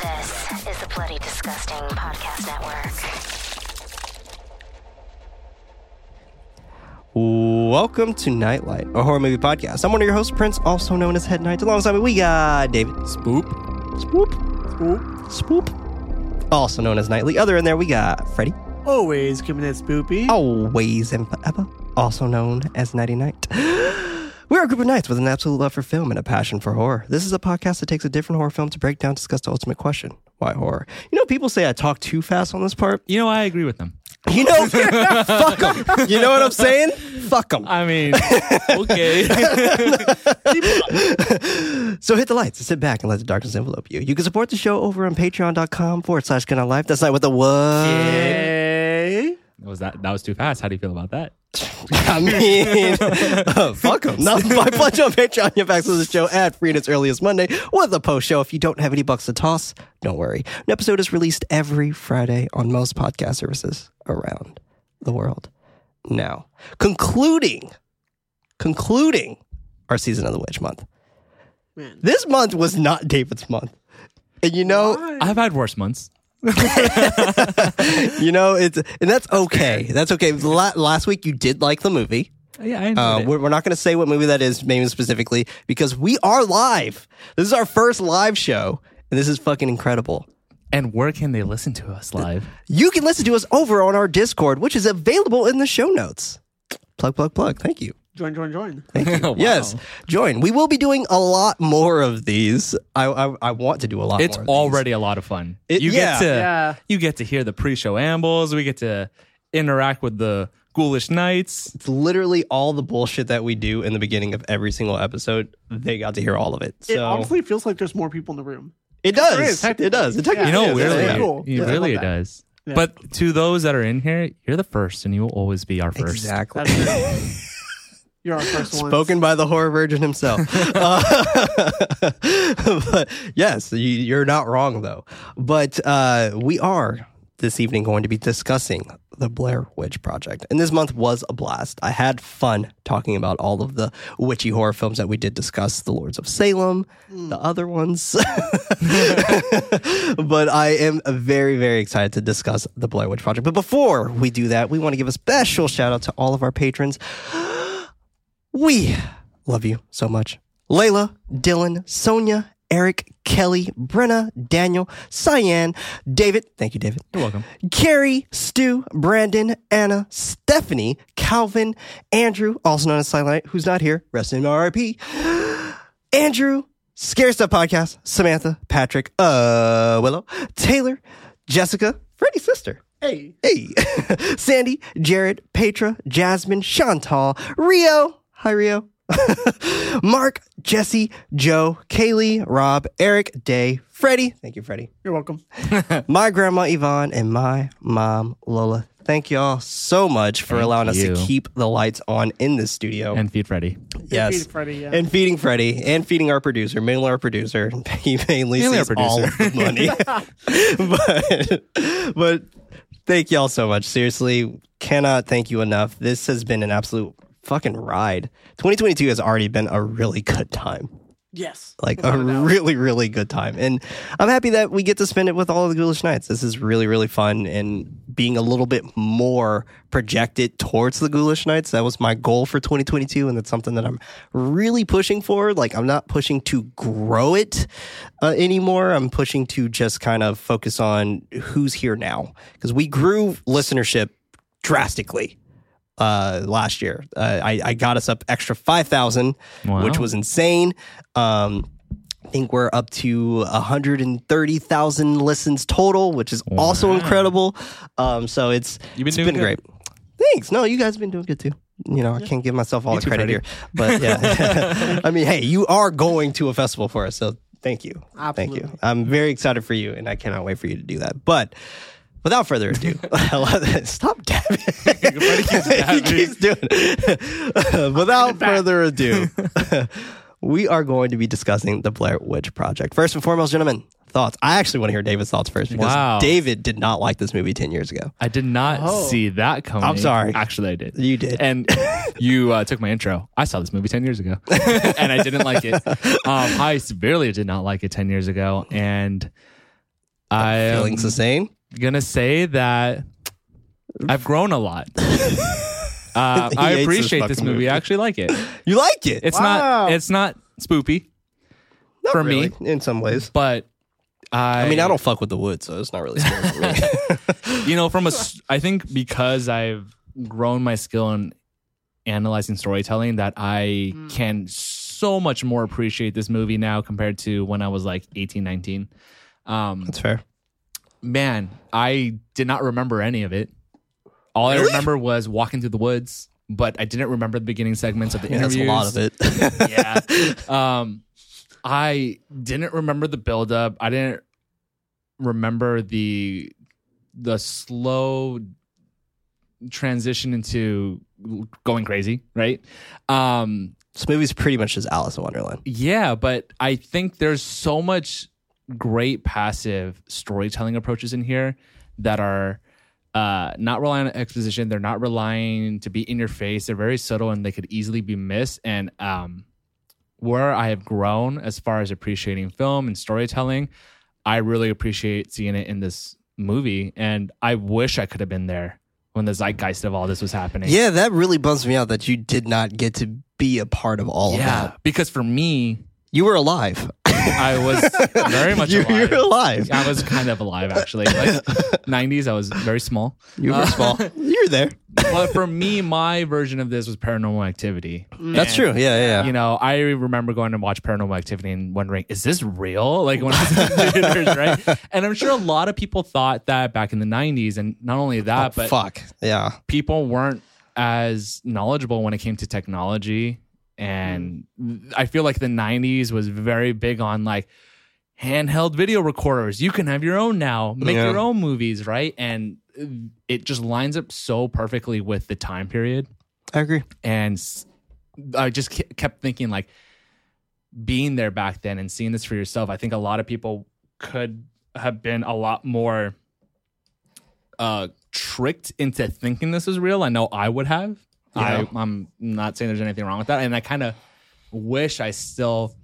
This is the Bloody Disgusting Podcast Network. Welcome to Knight Light, a horror movie podcast. I'm one of your hosts, Prince, also known as Head Knight. Alongside me, we got David. Spoop. Spoop. Spoop. Spoop. Also known as Nightly. Other in there, we got Freddy. Always keeping it spoopy. Always and forever. Also known as Nighty Night. We're a group of knights with an absolute love for film and a passion for horror. This is a podcast that takes a different horror film to break down, discuss the ultimate question why horror? You know, people say I talk too fast on this part. You know, I agree with them. You know, fuck them. You know what I'm saying? Fuck them. I mean, okay. So hit the lights and sit back and let the darkness envelope you. You can support the show over on patreon.com forward slash on Life. That's not what the what? Yay. Was that that was too fast? How do you feel about that? I mean, uh, fuck them. Not my pledge on Patreon. You have access to the show ad free in its earliest Monday with a post show. If you don't have any bucks to toss, don't worry. An episode is released every Friday on most podcast services around the world. Now, concluding, concluding our season of the witch month. Man. This month was not David's month. And you know, Why? I've had worse months. you know, it's and that's okay. That's okay. La- last week you did like the movie. Yeah, I enjoyed Uh, it. we're, we're not going to say what movie that is, maybe specifically, because we are live. This is our first live show, and this is fucking incredible. And where can they listen to us live? You can listen to us over on our Discord, which is available in the show notes. Plug, plug, plug. Thank you. Join, join, join. Thank you. Wow. Yes, join. We will be doing a lot more of these. I I, I want to do a lot. It's more of these. already a lot of fun. It- you yeah. get to Yeah. you get to hear the pre-show ambles. We get to interact with the ghoulish knights. It's literally all the bullshit that we do in the beginning of every single episode. They got to hear all of it. So It honestly feels like there's more people in the room. it does. is, It does. It technically. technically You know, Yeah, really, that's Yeah. cool. it Yeah, really love that. does. Yeah. But to those that are in here, you're the first, and you will always be our first. Exactly. You're our first one. Spoken by the horror virgin himself. Uh, but yes, you, you're not wrong though. But uh, we are this evening going to be discussing the Blair Witch Project, and this month was a blast. I had fun talking about all of the witchy horror films that we did discuss, The Lords of Salem, the other ones. but I am very, very excited to discuss the Blair Witch Project. But before we do that, we want to give a special shout out to all of our patrons. We love you so much. Layla, Dylan, Sonia, Eric, Kelly, Brenna, Daniel, Cyan, David. Thank you, David. You're welcome. Carrie, Stu, Brandon, Anna, Stephanie, Calvin, Andrew, also known as Silent, who's not here. Rest in RIP. Andrew, Scare Stuff Podcast, Samantha, Patrick, uh, Willow, Taylor, Jessica, Freddie's sister. Hey. Hey, Sandy, Jared, Petra, Jasmine, Chantal, Rio. Hi, Rio. Mark, Jesse, Joe, Kaylee, Rob, Eric, Day, Freddie. Thank you, Freddie. You're welcome. My grandma Yvonne and my mom Lola. Thank y'all so much for Thank allowing us to keep the lights on in this studio. And feed Freddy. yes. Feed Freddie, yeah. And feeding Freddie and feeding our producer, mainly our producer. He mainly, Mainly our sees all of the money. but, but thank y'all so much. Seriously, cannot thank you enough. This has been an absolute fucking ride. 2022 has already been a really good time. Yes. like a really really good time. And i'm happy that we get to spend it with all of the ghoulish nights this is really really fun and being a little bit more projected towards the ghoulish nights that was my goal for 2022 and that's something that i'm really pushing for. Like i'm not pushing to grow it uh, anymore. I'm pushing to just kind of focus on who's here now. Because we grew listenership drastically uh, last year. Uh, I, I got us up extra 5,000, Wow. which was insane. Um, I think we're up to 130,000 listens total, which is also incredible. Um, so it's, You've been it's doing been good. great. Thanks. No, you guys have been doing good too. You know, I can't give myself all You the credit Freddie. here, but yeah. I mean, hey, you are going to a festival for us, so thank you. Thank you. I'm very excited for you, and I cannot wait for you to do that. But without further ado, stop dabbing. Freddie keeps he dabbing. keeps doing it. without further ado, we are going to be discussing the Blair Witch Project. First and foremost, gentlemen, thoughts. I actually want to hear David's thoughts first because Wow. David did not like this movie 10 years ago. I did not Oh. see that coming. I'm sorry. Actually, I did. You did. And you uh, took my intro. I saw this movie 10 years ago and I didn't like it. Um, I severely did not like it 10 years ago. And I am Feelings the same. Gonna say that I've grown a lot. Uh, I hates this appreciate this movie. movie. I actually like it. You like it? It's Wow. not. It's not spoopy, Not for me. in some ways. but I. I mean, I don't fuck with the wood, so it's not really scary for me. You know, from a, I think because I've grown my skill in analyzing storytelling, that I can so much more appreciate this movie now compared to when I was like 18, 19. Um, That's fair. Man, I did not remember any of it. All I remember was walking through the woods, but I didn't remember the beginning segments of the Yeah, that's a lot of it. yeah. Um, I didn't remember the buildup. I didn't remember the the slow transition into going crazy. Right. Um, this movie's pretty much just Alice in Wonderland. yeah, but I think there's so much great passive storytelling approaches in here that are uh, not relying on exposition. They're not relying to be in your face. They're very subtle and they could easily be missed. And um, where I have grown as far as appreciating film and storytelling, I really appreciate seeing it in this movie. And I wish I could have been there when the zeitgeist of all this was happening. Yeah, that really bums me out that you did not get to be a part of all of Yeah. that. Because for me, You were alive. I was very much you, alive. You're alive. I was kind of alive actually. Like 90s, I was very small. You were Uh, small. You were there. But for me, my version of this was Paranormal Activity. That's And, true. Yeah, yeah. yeah. You know, I remember going to watch Paranormal Activity and wondering, is this real? Like when I was in theaters, right? And I'm sure a lot of people thought that back in the 90s. And not only that, but Oh, Fuck. Yeah. people weren't as knowledgeable when it came to technology. And I feel like the 90s was very big on like handheld video recorders. You can have your own now, make Yeah. your own movies, right? And it just lines up so perfectly with the time period. I agree. And I just kept thinking like being there back then and seeing this for yourself. I think a lot of people could have been a lot more uh tricked into thinking this is real. I know I would have. I, I'm not saying there's anything wrong with that. And I kind of wish I still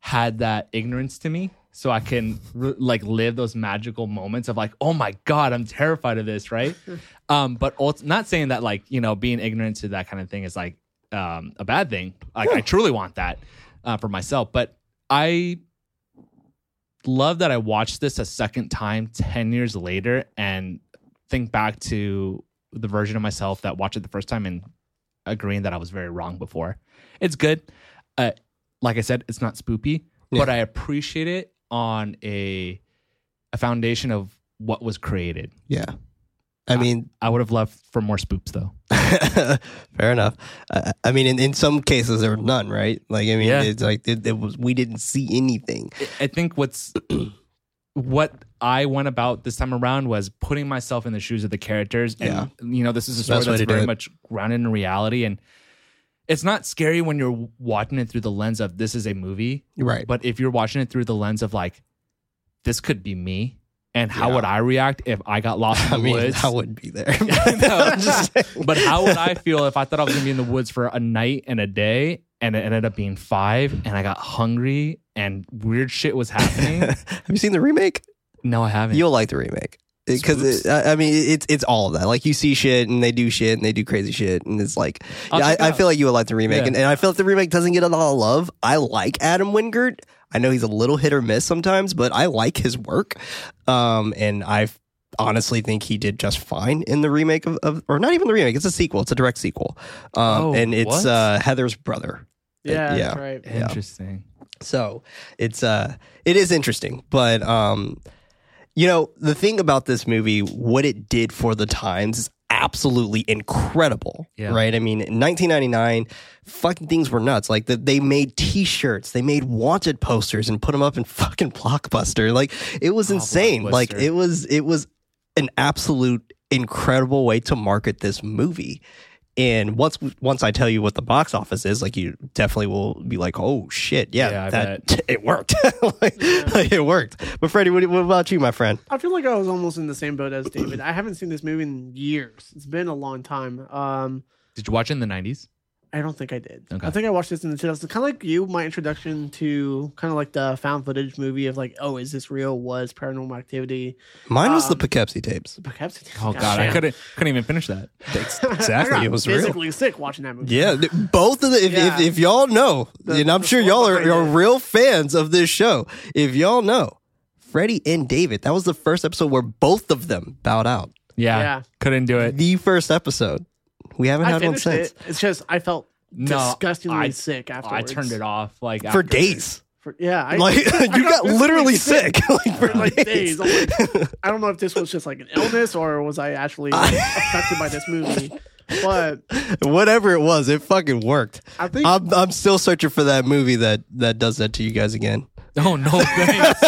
had that ignorance to me so I can r- like live those magical moments of like, oh my God, I'm terrified of this, right? um, but ult- not saying that like, you know, being ignorant to that kind of thing is like um, a bad thing. Like, I truly want that uh, for myself. But I love that I watched this a second time 10 years later and think back to the version of myself that watched it the first time and agreeing that I was very wrong before. It's good. Uh, like I said, it's not spoopy, but I appreciate it on a a foundation of what was created. Yeah. I mean, I would have loved for more spoops though. fair enough. I, I mean, in, in some cases there were none, right? Like, I mean, Yeah. it's like it, it was we didn't see anything. I think what's what I went about this time around was putting myself in the shoes of the characters. And you know, this is a story way that's very much grounded in reality. And it's not scary when you're watching it through the lens of this is a movie. Right. But if you're watching it through the lens of like, this could be me. And how Yeah. would I react if I got lost in the I mean, woods? I wouldn't be there. No. I'm just saying. but how would I feel if I thought I was gonna be in the woods for a night and a day and it ended up being five and I got hungry and weird shit was happening? Have you seen the remake? No, I haven't. You'll like the remake because I I mean it's it's all of that. Like you see shit and they do shit and they do crazy shit and it's like I'll yeah, I, I feel like you would like the remake Yeah. and, and I feel like the remake doesn't get a lot of love. I like Adam Wingard. I know he's a little hit or miss sometimes, but I like his work. Um, and I honestly think he did just fine in the remake of, of or not even the remake. It's a sequel. It's a direct sequel. Um, Oh, and it's what? uh, Heather's brother. Yeah, yeah. that's right. yeah. Interesting. So it's uh it is interesting, but um you know, the thing about this movie, what it did for the times is absolutely incredible. Yeah. Right? I mean, in 1999, fucking things were nuts. Like the, they made t-shirts, they made wanted posters and put them up in fucking Blockbuster. Like it was Oh, insane. Like it was it was an absolute incredible way to market this movie. And once once I tell you what the box office is, like you definitely will be like, "Oh shit, yeah, Yeah, I that it worked, like, like, it worked." But Freddie, what, what about you, my friend? I feel like I was almost in the same boat as David. I haven't seen this movie in years. It's been a long time. Um, Did you watch it in the nineties? I don't think I did. Okay. I think I watched this in the 2000s. Kind of like you, my introduction to kind of like the found footage movie of like, oh, is this real? Was Paranormal Activity? Mine was the Um, Poughkeepsie tapes. Poughkeepsie. Oh god, I couldn't couldn't even finish that. Exactly, I got it was real. physically sick watching that movie. Yeah, both of the. If, Yeah. if, if y'all know, The- and I'm sure y'all are, are real fans of this show. If y'all know, Freddie and David, that was the first episode where both of them bowed out. Yeah, Yeah. couldn't do it. The first episode. We haven't I had one finished since. it. It's just I felt No, disgustingly I- sick oh, I turned it off like For after- days. For, yeah, I, Like, I you got physically literally sick. like, for for like days. days. I'm like, I don't know if this was just like an illness or was I actually like, affected by this movie. But Whatever it was, it fucking worked. I think I'm, I'm still searching for that movie that, that does that to you guys again. Oh no, thanks.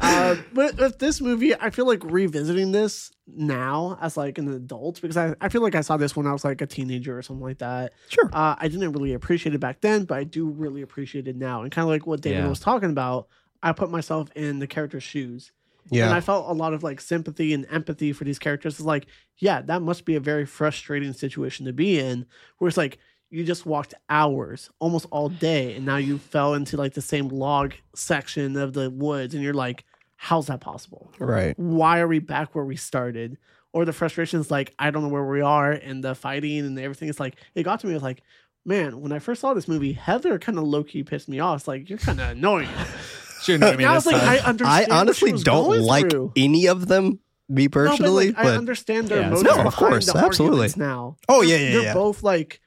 Uh, but with this movie, I feel like revisiting this now as like an adult because I, I feel like I saw this when I was like a teenager or something like that. Sure. Uh, I didn't really appreciate it back then, but I do really appreciate it now. And kind of like what David Yeah. was talking about, I put myself in the character's shoes. Yeah. And I felt a lot of like sympathy and empathy for these characters. It's like, yeah, that must be a very frustrating situation to be in. Where it's like you just walked hours, almost all day, and now you fell into like the same log section of the woods, and you're like, how's that possible? Right. Why are we back where we started? Or the frustration is like, I don't know where we are, and the fighting and everything. It's like it got to me. It was like, man, when I first saw this movie, Heather kind of low key pissed me off. It's like you're kind of annoying. Shouldn't have And I was this like, I understand. I honestly don't like through. any of them, me personally. No, but, like, but I understand their Yeah, motives no, behind of course, the absolutely. arguments now. Oh, yeah, yeah, They're yeah. both like,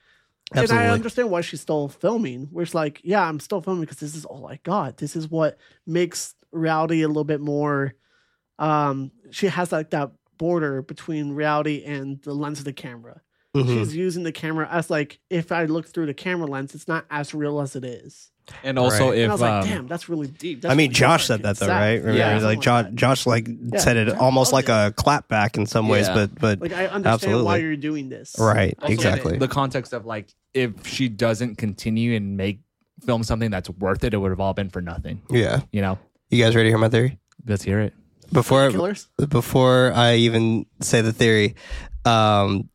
and I understand why she's still filming. Where it's like, yeah, I'm still filming because this is all I got. This is what makes reality a little bit more. Um, she has like that border between reality and the lens of the camera. Mhm. She's using the camera as like, if I look through the camera lens, it's not as real as it is. and also Right. And I if was like, um, damn, that's really deep. That's I mean, really Josh said that though, sad. right? Remember, Yeah, like Josh, that. Josh like Yeah, said it Josh almost like loved a clap back in some ways, but but Like I understand Absolutely. why you're doing this. right, also exactly. the context of like if she doesn't continue and make film something that's worth it, it would have all been for nothing. yeah, You know, you guys ready to hear my theory? let's hear it. Before Killers. before I even say the theory, um,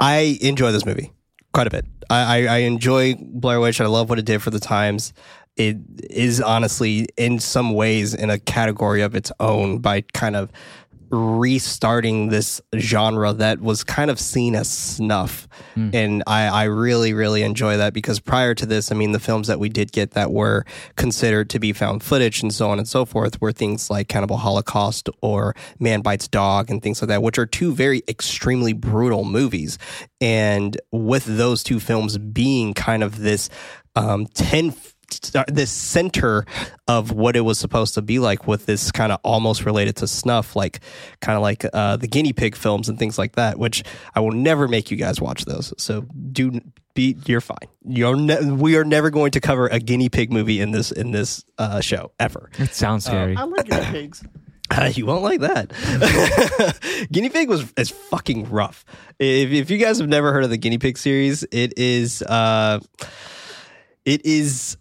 I enjoy this movie quite a bit. I, I, I enjoy Blair Witch. I love what it did for the times. It is honestly, in some ways, in a category of its own by kind of restarting this genre that was kind of seen as snuff. And I, I really, really enjoy that because prior to this, I mean, the films that we did get that were considered to be found footage and so on and so forth were things like Cannibal Holocaust or Man Bites Dog and things like that, which are two very extremely brutal movies. And with those two films being kind of this um, 10 this center of what it was supposed to be like with this kind of almost related to snuff like kind of like uh, the guinea pig films and things like that which i will never make you guys watch those so do be you're fine you're ne- we are never going to cover a guinea pig movie in this in this uh, show ever It sounds scary. I like guinea pigs. uh, you won't like that. guinea pig was is fucking rough. If, if you guys have never heard of the guinea pig series, it is uh, it is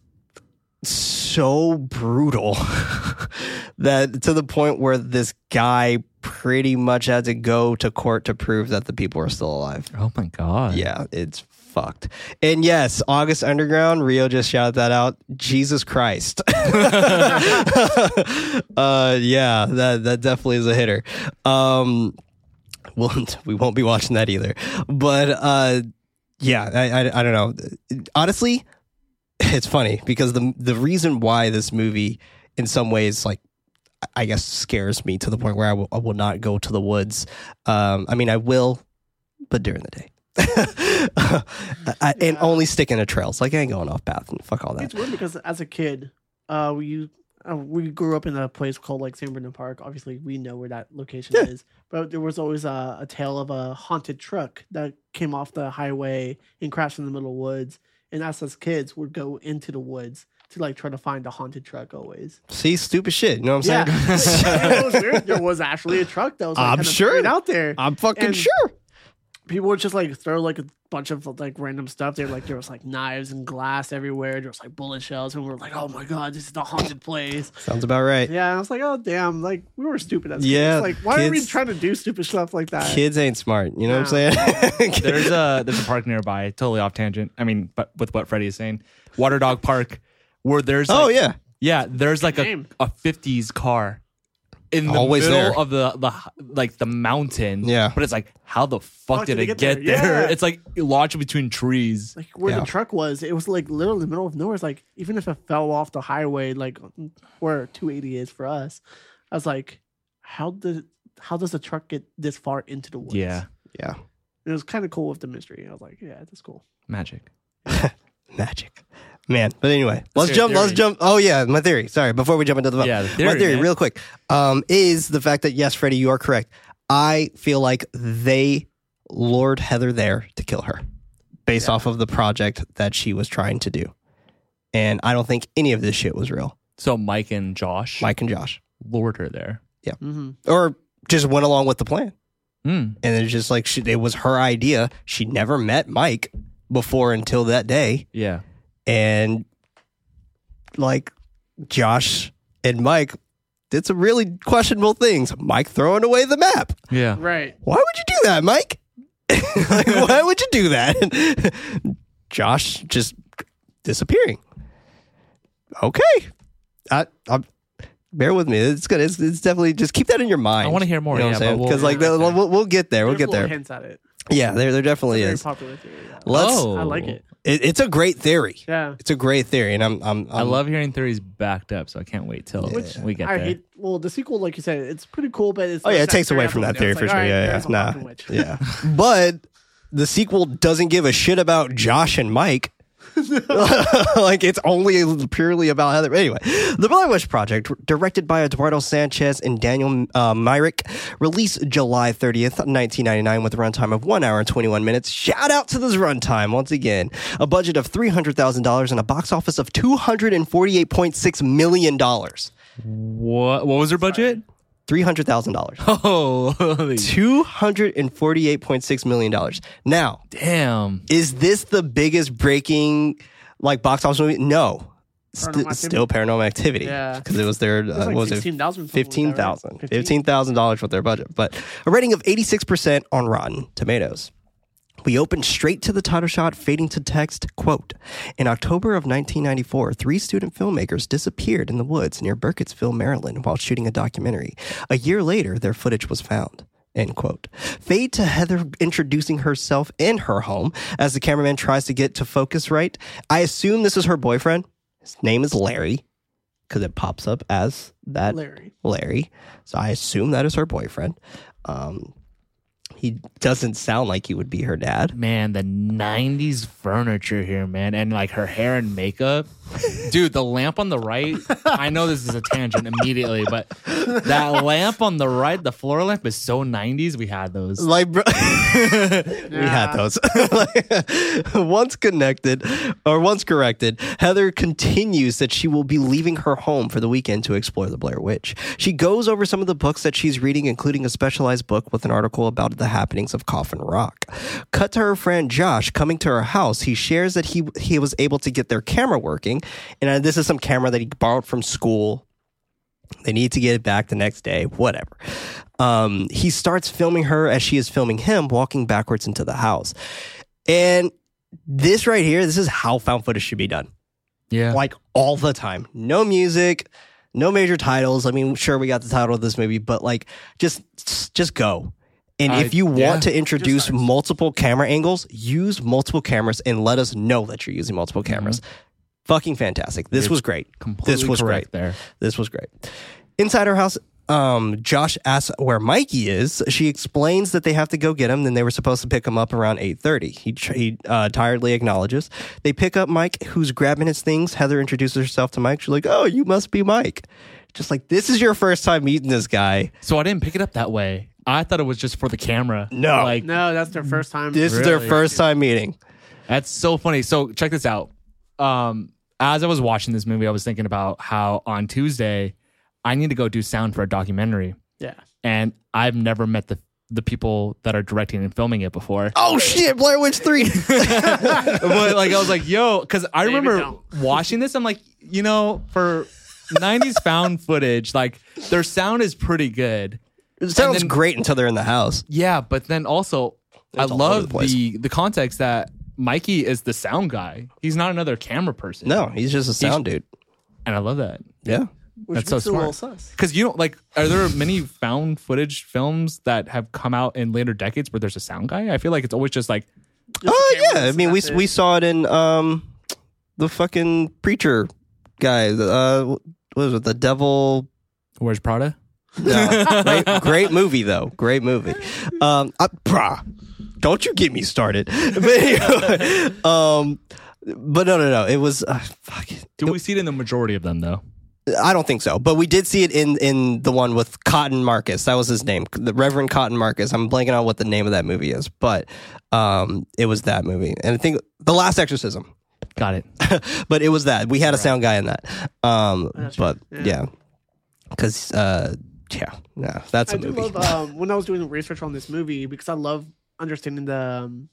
so brutal that to the point where this guy pretty much had to go to court to prove that the people are still alive. oh my god. Yeah, it's fucked. And yes, August Underground, Rio just shouted that out. Jesus Christ. uh yeah, that that definitely is a hitter. Um we'll, we won't be watching that either. But uh yeah, I, I I don't know. Honestly, it's funny because the the reason why this movie in some ways like I guess scares me to the point where I will, I will not go to the woods. Um, I mean, I will, but during the day. I, and Yeah. only sticking to trails. Like I ain't going off path and fuck all that. It's weird because as a kid, uh, we uh, we grew up in a place called like San Bernardino Park. Obviously, we know where that location Yeah. is. But there was always a, a tale of a haunted truck that came off the highway and crashed in the middle of the woods. And us as kids would go into the woods to like try to find a haunted truck. Always, See, stupid shit. You know what I'm yeah. saying? it was. There was actually a truck that was. Like, I'm sure. out there. I'm fucking And- sure. People would just like throw like a bunch of like random stuff. There, like there was like knives and glass everywhere. There was like bullet shells, and we were like, "Oh my god, this is the haunted place." Sounds about right. Yeah, I was like, "Oh damn!" Like we were stupid as Yeah, kids. Like why are we trying to do stupid stuff like that? Kids ain't smart. You know what I'm saying? there's a there's a park nearby, totally off tangent. I mean, but with what Freddie is saying, Water Dog Park, where there's oh yeah. yeah, there's like a, a 50s car in the Always middle there. of the the like the mountain. Yeah. but it's like how the fuck, did, it get, there? Yeah. It's like lodged between trees. like where Yeah. the truck was, it was like literally in the middle of nowhere. It's like even if it fell off the highway, like where 280 is for us, I was like, how did how does the truck get this far into the woods? Yeah, Yeah. it was kind of cool with the mystery. I was like, yeah, that's cool. magic. Magic. Man. But anyway, let's your jump. Let's jump. Oh yeah, my theory. Sorry, before we jump into the Yeah, the my theory, theory, man. real quick, um, is the fact that yes, Freddie, you are correct. I feel like they lured Heather there to kill her, based Yeah. off of the project that she was trying to do, and I don't think any of this shit was real. So Mike and Josh Mike and Josh, lured her there. Mm-hmm. or just went along with the plan, Hmm. and it's just like she, it was her idea. She never met Mike before until that day. Yeah, and like Josh and Mike did some really questionable things. Mike throwing away the map. yeah. Right. Why would you do that, Mike? like, why would you do that? Josh just disappearing. Okay, I, I bear with me. It's good. It's, it's definitely just keep that in your mind. I wanna hear more, You know yeah, what I'm saying? we'll- Because like we'll we'll, get we'll, we'll get there. We'll There's get there. Hints at it. Yeah, there there definitely Very is. popular theory. Yeah. Let's. Oh. I like it. It, it's a great theory. Yeah. It's a great theory, and I'm I'm, I I'm love hearing theories backed up, so I can't wait till Which we get I there. hate. Well, the sequel, like you said, it's pretty cool, but it's Oh yeah, it takes away from that theory for like, sure. all right, yeah, yeah, there's a nah, yeah. But the sequel doesn't give a shit about Josh and Mike. like it's only purely about Heather. Anyway, the Blair Witch Project, directed by Eduardo Sanchez and Daniel uh, Myrick, released July 30th, 1999, with a runtime of one hour and 21 minutes. Shout out to this runtime once again. A budget of $300,000 and a box office of $248.6 million. What? What was her budget? $300,000. Oh, holy $248.6 million. Now, damn! is this the biggest breaking like box office movie? No. St- Paranormal still paranormal activity. Yeah. Because it was their, uh, It's like what was it? 16,000 Fifteen thousand. Fifteen thousand dollars with their budget. But a rating of eighty six percent on Rotten Tomatoes. We open straight to the title shot, fading to text, quote, In October of 1994, three student filmmakers disappeared in the woods near Burkittsville, Maryland, while shooting a documentary. A year later, their footage was found. End quote. Fade to Heather introducing herself in her home as the cameraman tries to get to focus right. I assume this is her boyfriend. His name is Larry because it pops up as that Larry. Larry. So I assume that is her boyfriend. Um, he doesn't sound like he would be her dad. Man, the '90s furniture here, man, and like her hair and makeup, dude. The lamp on the right. I know this is a tangent immediately, but that lamp on the right, the floor lamp, is so '90s. We had those. Like, bro- we had those. once connected, or once corrected, Heather continues that she will be leaving her home for the weekend to explore the Blair Witch. She goes over some of the books that she's reading, including a specialized book with an article about the happenings of Coffin Rock. Cut to her friend Josh coming to her house. He shares that he he was able to get their camera working, and uh, this is some camera that he borrowed from school. They need to get it back the next day, whatever. Um, he starts filming her as she is filming him walking backwards into the house. And this right here, this is how found footage should be done. Yeah, Like all the time. No music, no major titles. I mean, sure, we got the title of this movie, but like just just go. And I- if you want yeah. to introduce starts. multiple camera angles, use multiple cameras and let us know that you're using multiple cameras. Fucking fantastic. This You're was great. completely This was correct great. there. This was great. Inside her house, um, Josh asks where Mikey is. She explains that they have to go get him. Then they were supposed to pick him up around eight thirty. He he uh, tiredly acknowledges. They pick up Mike, who's grabbing his things. Heather introduces herself to Mike. She's like, "Oh, you must be Mike." Just like this is your first time meeting this guy. So I didn't pick it up that way. I thought it was just for the camera. No. like No, that's their first time. This is their first time meeting. That's so funny. So check this out. Um, as I was watching this movie, I was thinking about how on Tuesday I need to go do sound for a documentary, Yeah. and I've never met the the people that are directing and filming it before. Oh shit, Blair Witch 3. but like I was like, yo, because I Maybe remember don't. watching this. I'm like, you know, for '90s found footage, like their sound is pretty good. it sounds then- great until they're in the house. Yeah, but then also, I It's all over love the the the context that Mikey is the sound guy. He's not another camera person. No, he's just a sound dude. and I love that Yeah. Which That's so makes it a little smart. sus. because you don't like. Are there many found footage films that have come out in later decades where there's a sound guy? I feel like it's always just like Just Oh the yeah, I mean we that's it. we saw it in um the fucking preacher guy. Uh, what was it? The devil. where's Prada? No, great, great movie though. Great movie. Um, I, brah, don't you get me started. But anyway, um, but no, no, no. It was uh, fuck. it. Do we see it in the majority of them though? I don't think so, but we did see it in in the one with Cotton Marcus. That was his name, the Reverend Cotton Marcus. I'm blanking on what the name of that movie is, but um, it was that movie, and I think The Last Exorcism. Got it. but it was that we had a sound guy in that. Um, but right. yeah, because uh, yeah, no, that's a I do movie. love um, when I was doing research on this movie because I love understanding the um,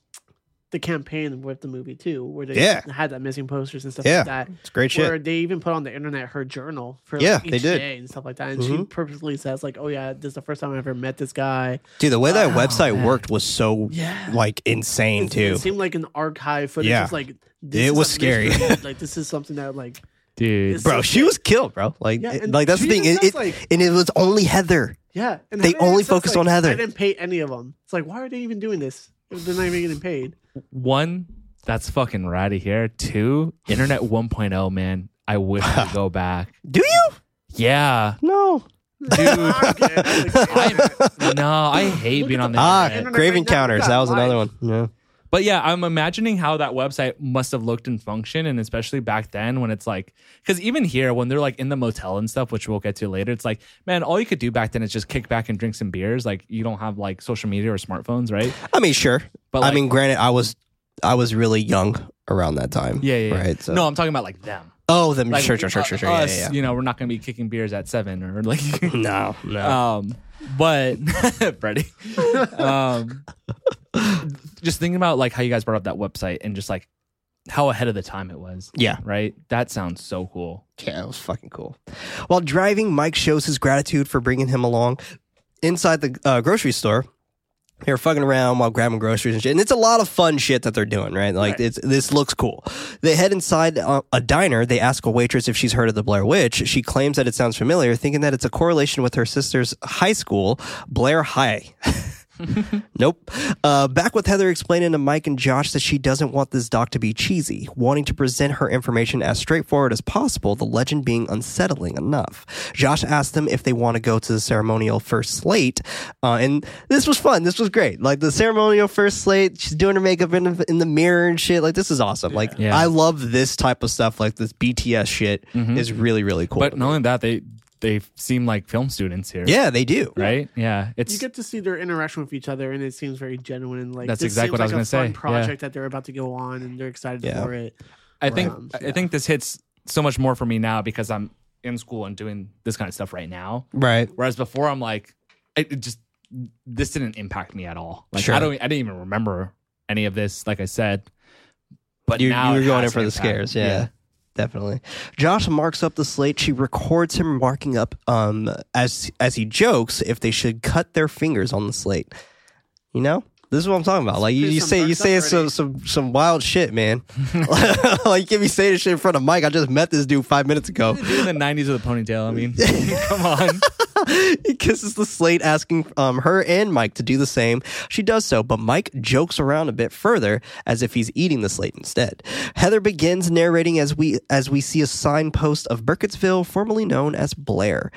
the campaign with the movie too, where they Yeah. had that missing posters and stuff Yeah. like that. it's great Where shit. they even put on the internet her journal for Yeah, like, they did. day and stuff like that. And she Mhm. purposely says like, "Oh yeah, this is the first time I ever met this guy." Dude, the way that Oh, website man. worked was so Yeah. like insane It- too. It seemed like an archive footage. Yeah. Like this It was scary. like this is something that like Dude. It's- Bro, she was killed, bro. Like, Yeah, it- and like that's the she thing. even It, says, it- like- and it was only Heather. yeah. And They Heather only says, focused like, on Heather. I didn't pay any of them. It's like why are they even doing this? if They're not even getting paid. One, that's fucking ratty here. Two, Internet 1.0, man. I wish I could go back. Do you? Yeah. No. Dude. I'm kidding. I'm kidding. I, no, I hate being on the Ah, internet internet. Grave right now, Encounters. we got That was another live. one. Yeah. But yeah, I'm imagining how that website must have looked and functioned, and especially back then when it's like, because even here when they're like in the motel and stuff, which we'll get to later, it's like, man, all you could do back then is just kick back and drink some beers. Like you don't have like social media or smartphones, right? I mean, sure. But, I mean, granted, I was I was really young around that time. Yeah, yeah. yeah. Right. So. No, I'm talking about like them. Oh, them. Like, sure, sure, sure, sure, sure. Yeah, us, yeah, You know, we're not gonna be kicking beers at seven or like. No, no. um, but Freddie, um, just thinking about like how you guys brought up that website and just like how ahead of the time it was. yeah. Right. That sounds so cool. Yeah, it was fucking cool. While driving, Mike shows his gratitude for bringing him along inside the uh, grocery store. They're fucking around while grabbing groceries and shit, and it's a lot of fun shit that they're doing, right? Like Right. it's this looks cool. They head inside uh, a diner. They ask a waitress if she's heard of the Blair Witch. She claims that it sounds familiar, thinking that it's a correlation with her sister's high school, Blair High. Nope. Uh, back with Heather explaining to Mike and Josh that she doesn't want this doc to be cheesy, wanting to present her information as straightforward as possible, the legend being unsettling enough. Josh asked them if they want to go to the ceremonial first slate, uh, and this was fun. This was great. Like the ceremonial first slate, she's doing her makeup in the, in the mirror and shit. Like this is awesome. Like Yeah. I love this type of stuff. Like this BTS shit is really really cool. But not only that, they they seem like film students here. yeah, they do. Right. Yeah. It's you get to see their interaction with each other, and it seems very genuine. And like That's this exactly seems what I was like gonna a fun say. Project that they're about to go on, and they're excited Yeah. for it. I think Um, I think this hits so much more for me now because I'm in school and doing this kind of stuff right now. Right. Whereas before, I'm like, it, it just this didn't impact me at all. Like Sure. I don't, I didn't even remember any of this. Like I said, but you, now you were going in for an the impact. scares, yeah, definitely. Josh marks up the slate. She records him marking up um as as he jokes if they should cut their fingers on the slate. You know, this is what I'm talking about. Like you, you say you say some some some wild shit, man. like you give me say this shit in front of Mike. I just met this dude five minutes ago. Dude in the '90s with a ponytail. I mean, come on. he kisses the slate, asking um, her and Mike to do the same. She does so, but Mike jokes around a bit further, as if he's eating the slate instead. Heather begins narrating as we as we see a signpost of Burkittsville, formerly known as Blair.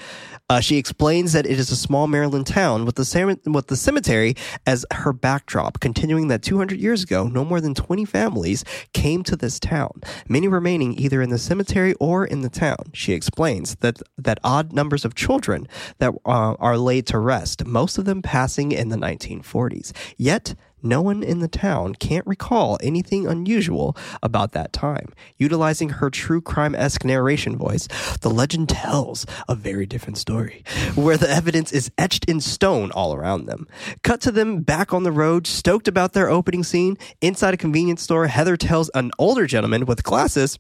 Uh, she explains that it is a small Maryland town with the cem- with the cemetery as her backdrop, continuing that 200 years ago, no more than 20 families came to this town, many remaining either in the cemetery or in the town. She explains that that odd numbers of children that uh, are laid to rest, most of them passing in the 1940s. Yet, no one in the town can't recall anything unusual about that time. Utilizing her true crime esque narration voice, the legend tells a very different story, where the evidence is etched in stone all around them. Cut to them back on the road, stoked about their opening scene. Inside a convenience store, Heather tells an older gentleman with glasses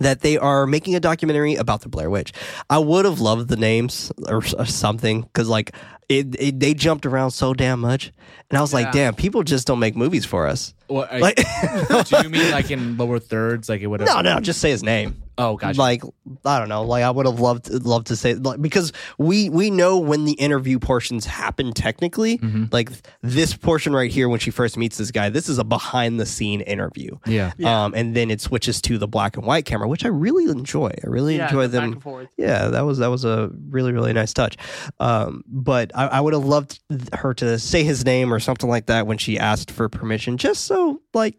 that they are making a documentary about the Blair Witch. I would have loved the names or, or something because like it, it, they jumped around so damn much, and I was like, Yeah. damn, people just don't make movies for us. What, Like, do you mean like in lower thirds? Like it would have. no, no, just say his name. Oh, gotcha. Like I don't know, like I would have loved loved to say like because we we know when the interview portions happen technically. Mm-hmm. Like this portion right here when she first meets this guy, this is a behind the scene interview. Yeah. Um, and then it switches to the black and white camera, which I really enjoy. I really Yeah, enjoy the back them. and forth. Yeah, that was that was a really really nice touch. Um, but I, I would have loved her to say his name or something like that when she asked for permission, just so like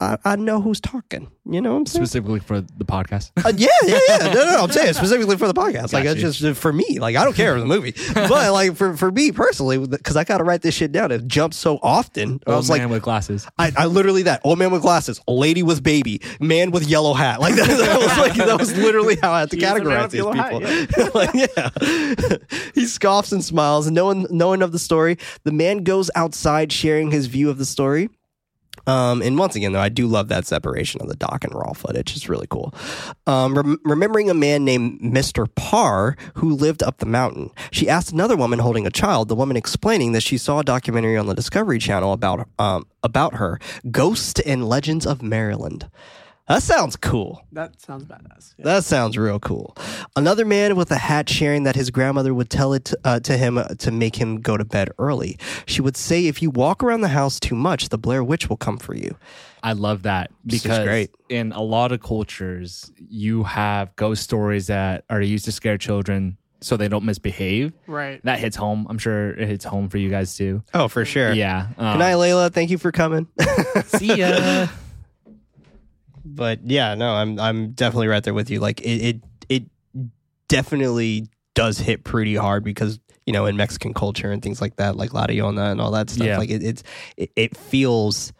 I, I know who's talking. You know what I'm saying? Specifically for the podcast. Uh, yeah, yeah, yeah. No, no, no, I'm saying specifically for the podcast. Like, Got it's just uh, for me. Like, I don't care for the movie, but like for, for me personally, because I got to write this shit down. It jumps so often. I Old was like, man with glasses. I, I literally that old man with glasses, lady with baby, man with yellow hat. Like that, that was like that was literally how I had to He is a man categorize these yellow hat, people. like, yeah, he scoffs and smiles, and knowing knowing of the story, the man goes outside sharing his view of the story. Um, and once again, though, I do love that separation of the doc and raw footage. It's really cool. Um, rem- remembering a man named Mr. Parr who lived up the mountain, she asked another woman holding a child. The woman explaining that she saw a documentary on the Discovery Channel about um, about her, Ghost and Legends of Maryland. That sounds cool. That sounds badass. Yeah. That sounds real cool. Another man with a hat sharing that his grandmother would tell it to, uh, to him uh, to make him go to bed early. She would say, if you walk around the house too much, the Blair Witch will come for you. I love that because great. in a lot of cultures, you have ghost stories that are used to scare children so they don't misbehave. Right. That hits home. I'm sure it hits home for you guys too. Oh, for sure. Yeah. Um, Good night, Layla. Thank you for coming. see ya. but yeah, no, I'm I'm definitely right there with you. Like it it, it definitely does hit pretty hard because you know in Mexican culture and things like that, like La Llorona and all that stuff. Yeah. Like it, it's it, it feels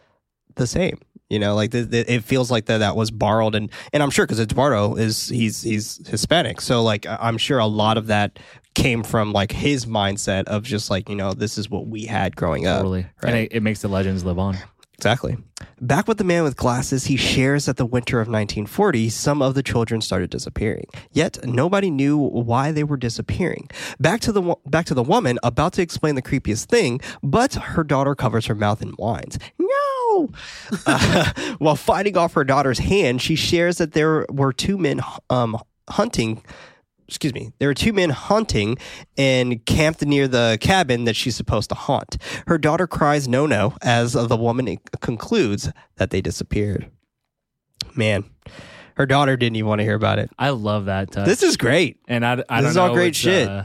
the same. You know, like the, the, it feels like that that was borrowed, and and I'm sure because Eduardo is he's he's Hispanic, so like I'm sure a lot of that came from like his mindset of just like you know this is what we had growing up. totally. And it, it makes the legends live on. Exactly. Back with the man with glasses, he shares that the winter of 1940, some of the children started disappearing. Yet nobody knew why they were disappearing. Back to the back to the woman about to explain the creepiest thing, but her daughter covers her mouth and whines. No. Uh, while fighting off her daughter's hand, she shares that there were two men um, hunting excuse me, there were two men hunting and camped near the cabin that she's supposed to haunt. Her daughter cries no no as the woman concludes that they disappeared. Man, her daughter didn't even want to hear about it. I love that touch. This is great. and I, I this is all great shit. uh,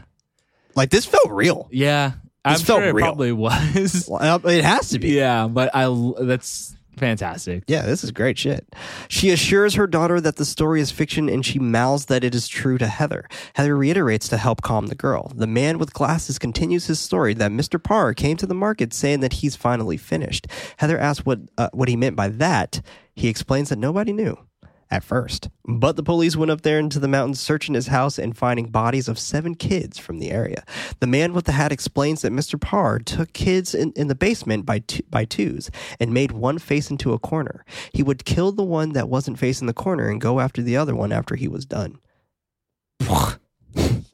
Like this felt real. yeah. I'm This felt sure it real. probably was. Well, It has to be. yeah, but I that's fantastic. Yeah, this is great shit. She assures her daughter that the story is fiction and she mouths that it is true to Heather. Heather reiterates to help calm the girl. The man with glasses continues his story that Mr. Parr came to the market saying that he's finally finished. Heather asks what, uh, what he meant by that. He explains that nobody knew at first. But the police went up there into the mountains searching his house and finding bodies of seven kids from the area. The man with the hat explains that Mr. Parr took kids in, in the basement by, two, by twos and made one face into a corner. He would kill the one that wasn't facing the corner and go after the other one after he was done.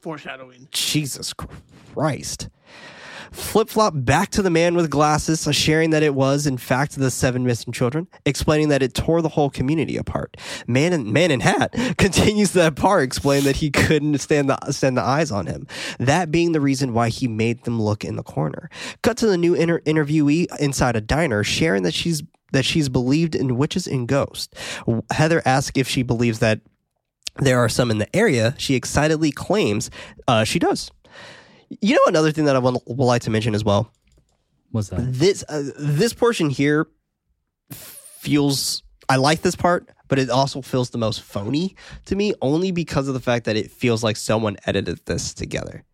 Foreshadowing. Jesus Christ. Flip flop back to the man with glasses, sharing that it was, in fact, the seven missing children, explaining that it tore the whole community apart. Man in, man in hat continues that part, explaining that he couldn't stand the, stand the eyes on him. That being the reason why he made them look in the corner. Cut to the new inter- interviewee inside a diner, sharing that she's that she's believed in witches and ghosts. Heather asks if she believes that there are some in the area, she excitedly claims uh, she does. You know another thing that I would, would like to mention as well. What's that? This uh, this portion here feels I like this part, but it also feels the most phony to me only because of the fact that it feels like someone edited this together.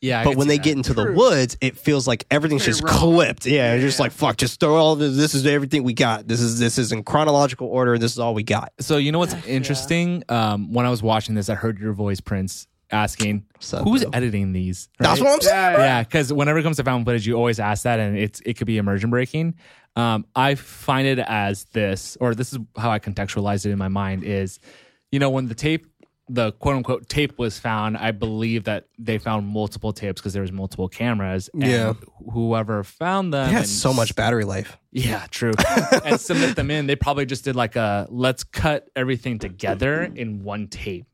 Yeah, I but when they that. get into the woods, it feels like everything's Very just raw. clipped. Yeah, it's Yeah, just yeah. like fuck, just throw all this. This is everything we got. This is this is in chronological order. This is all we got. So you know what's interesting? Um, when I was watching this, I heard your voice, Prince, asking, up, "Who's editing these?" That's what I'm saying. Yeah, yeah, because whenever it comes to found footage, you always ask that, and it's it could be immersion breaking. Um, I find it as this, or this is how I contextualize it in my mind: is you know when the tape, the quote unquote tape was found, I believe that they found multiple tapes because there was multiple cameras. And Yeah. whoever found them It has and so much battery life. yeah, true. and submit them in. They probably just did like a let's cut everything together in one tape.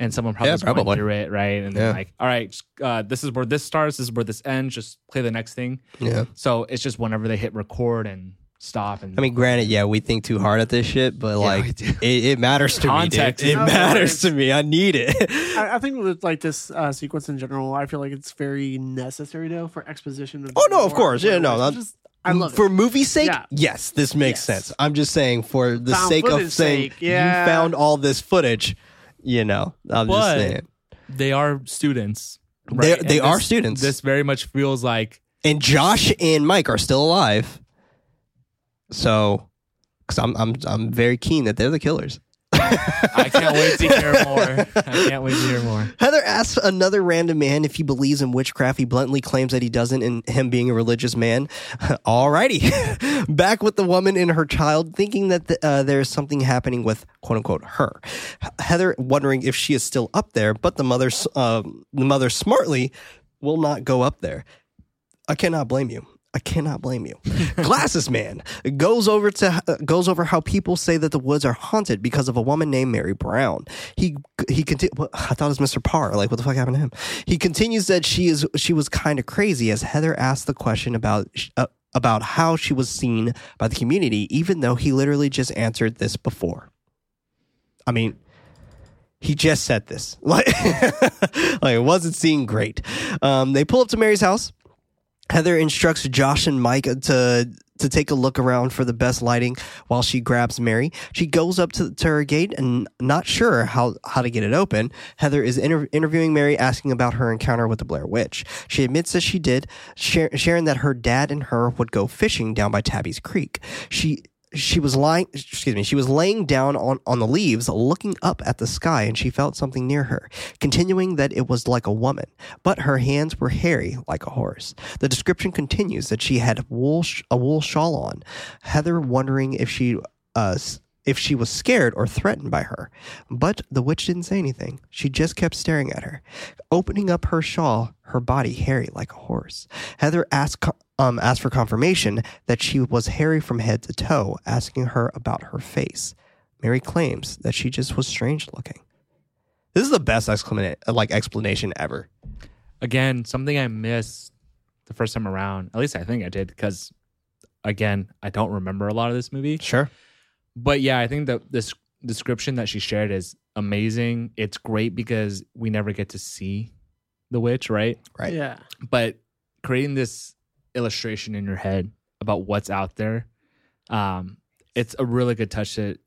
And someone probably Yeah, just went probably. through it, right? And then Yeah. like, all right, uh, this is where this starts. This is where this ends. Just play the next thing. Yeah. So it's just whenever they hit record and stop. And I mean, granted, yeah, we think too hard at this shit, but we like, it, it matters to Context me. Dude. It matters to me. I need it. I, I think with like this uh, sequence in general, I feel like it's very necessary though for exposition. Oh, no, of course. Yeah, no, it's that- just- I love for it. movie's sake, Yeah. yes, this makes Yes. sense. I'm just saying, for the Found sake of saying sake, yeah. you found all this footage, you know, I'm just But- saying. they are students. They- right? they And are this- students. This very much feels like And Josh and Mike are still alive, so because I'm I'm I'm very keen that they're the killers. I can't wait to hear more. I can't wait to hear more. Heather asks another random man if he believes in witchcraft. He bluntly claims that he doesn't, in him being a religious man. Alrighty. Back with the woman and her child, thinking that the, uh, there is something happening with quote unquote her. Heather wondering if she is still up there, but the mother, um, the mother smartly will not go up there. I cannot blame you. I cannot blame you. Glasses man goes over to uh, goes over how people say that the woods are haunted because of a woman named Mary Brown. He he conti- I thought it was Mr. Parr. Like what the fuck happened to him? He continues that she is she was kind of crazy as Heather asked the question about uh, about how she was seen by the community, even though he literally just answered this before. I mean, he just said this. Like, like it wasn't seen great. Um, they pull up to Mary's house. Heather instructs Josh and Mike uh, to to take a look around for the best lighting while she grabs Mary. She goes up to, to her gate and not sure how, how to get it open. Heather is inter- interviewing Mary, asking about her encounter with the Blair Witch. She admits that she did, sharing that her dad and her would go fishing down by Tabby's Creek. She she was lying excuse me she was laying down on, on the leaves looking up at the sky and she felt something near her continuing that it was like a woman but her hands were hairy like a horse. The description continues that she had wool sh- a wool shawl on. Heather wondering if she uh if she was scared or threatened by her but the witch didn't say anything. She just kept staring at her opening up her shawl her body hairy like a horse. Heather asked um, asked for confirmation that she was hairy from head to toe, asking her about her face. Mary claims that she just was strange looking. This is the best explanation, like explanation ever. again, something I missed the first time around. At least I think I did because, again, I don't remember a lot of this movie. Sure. But yeah, I think that this description that she shared is amazing. It's great because we never get to see the witch, right? Right. Yeah. But creating this illustration in your head about what's out there, um, it's a really good touch to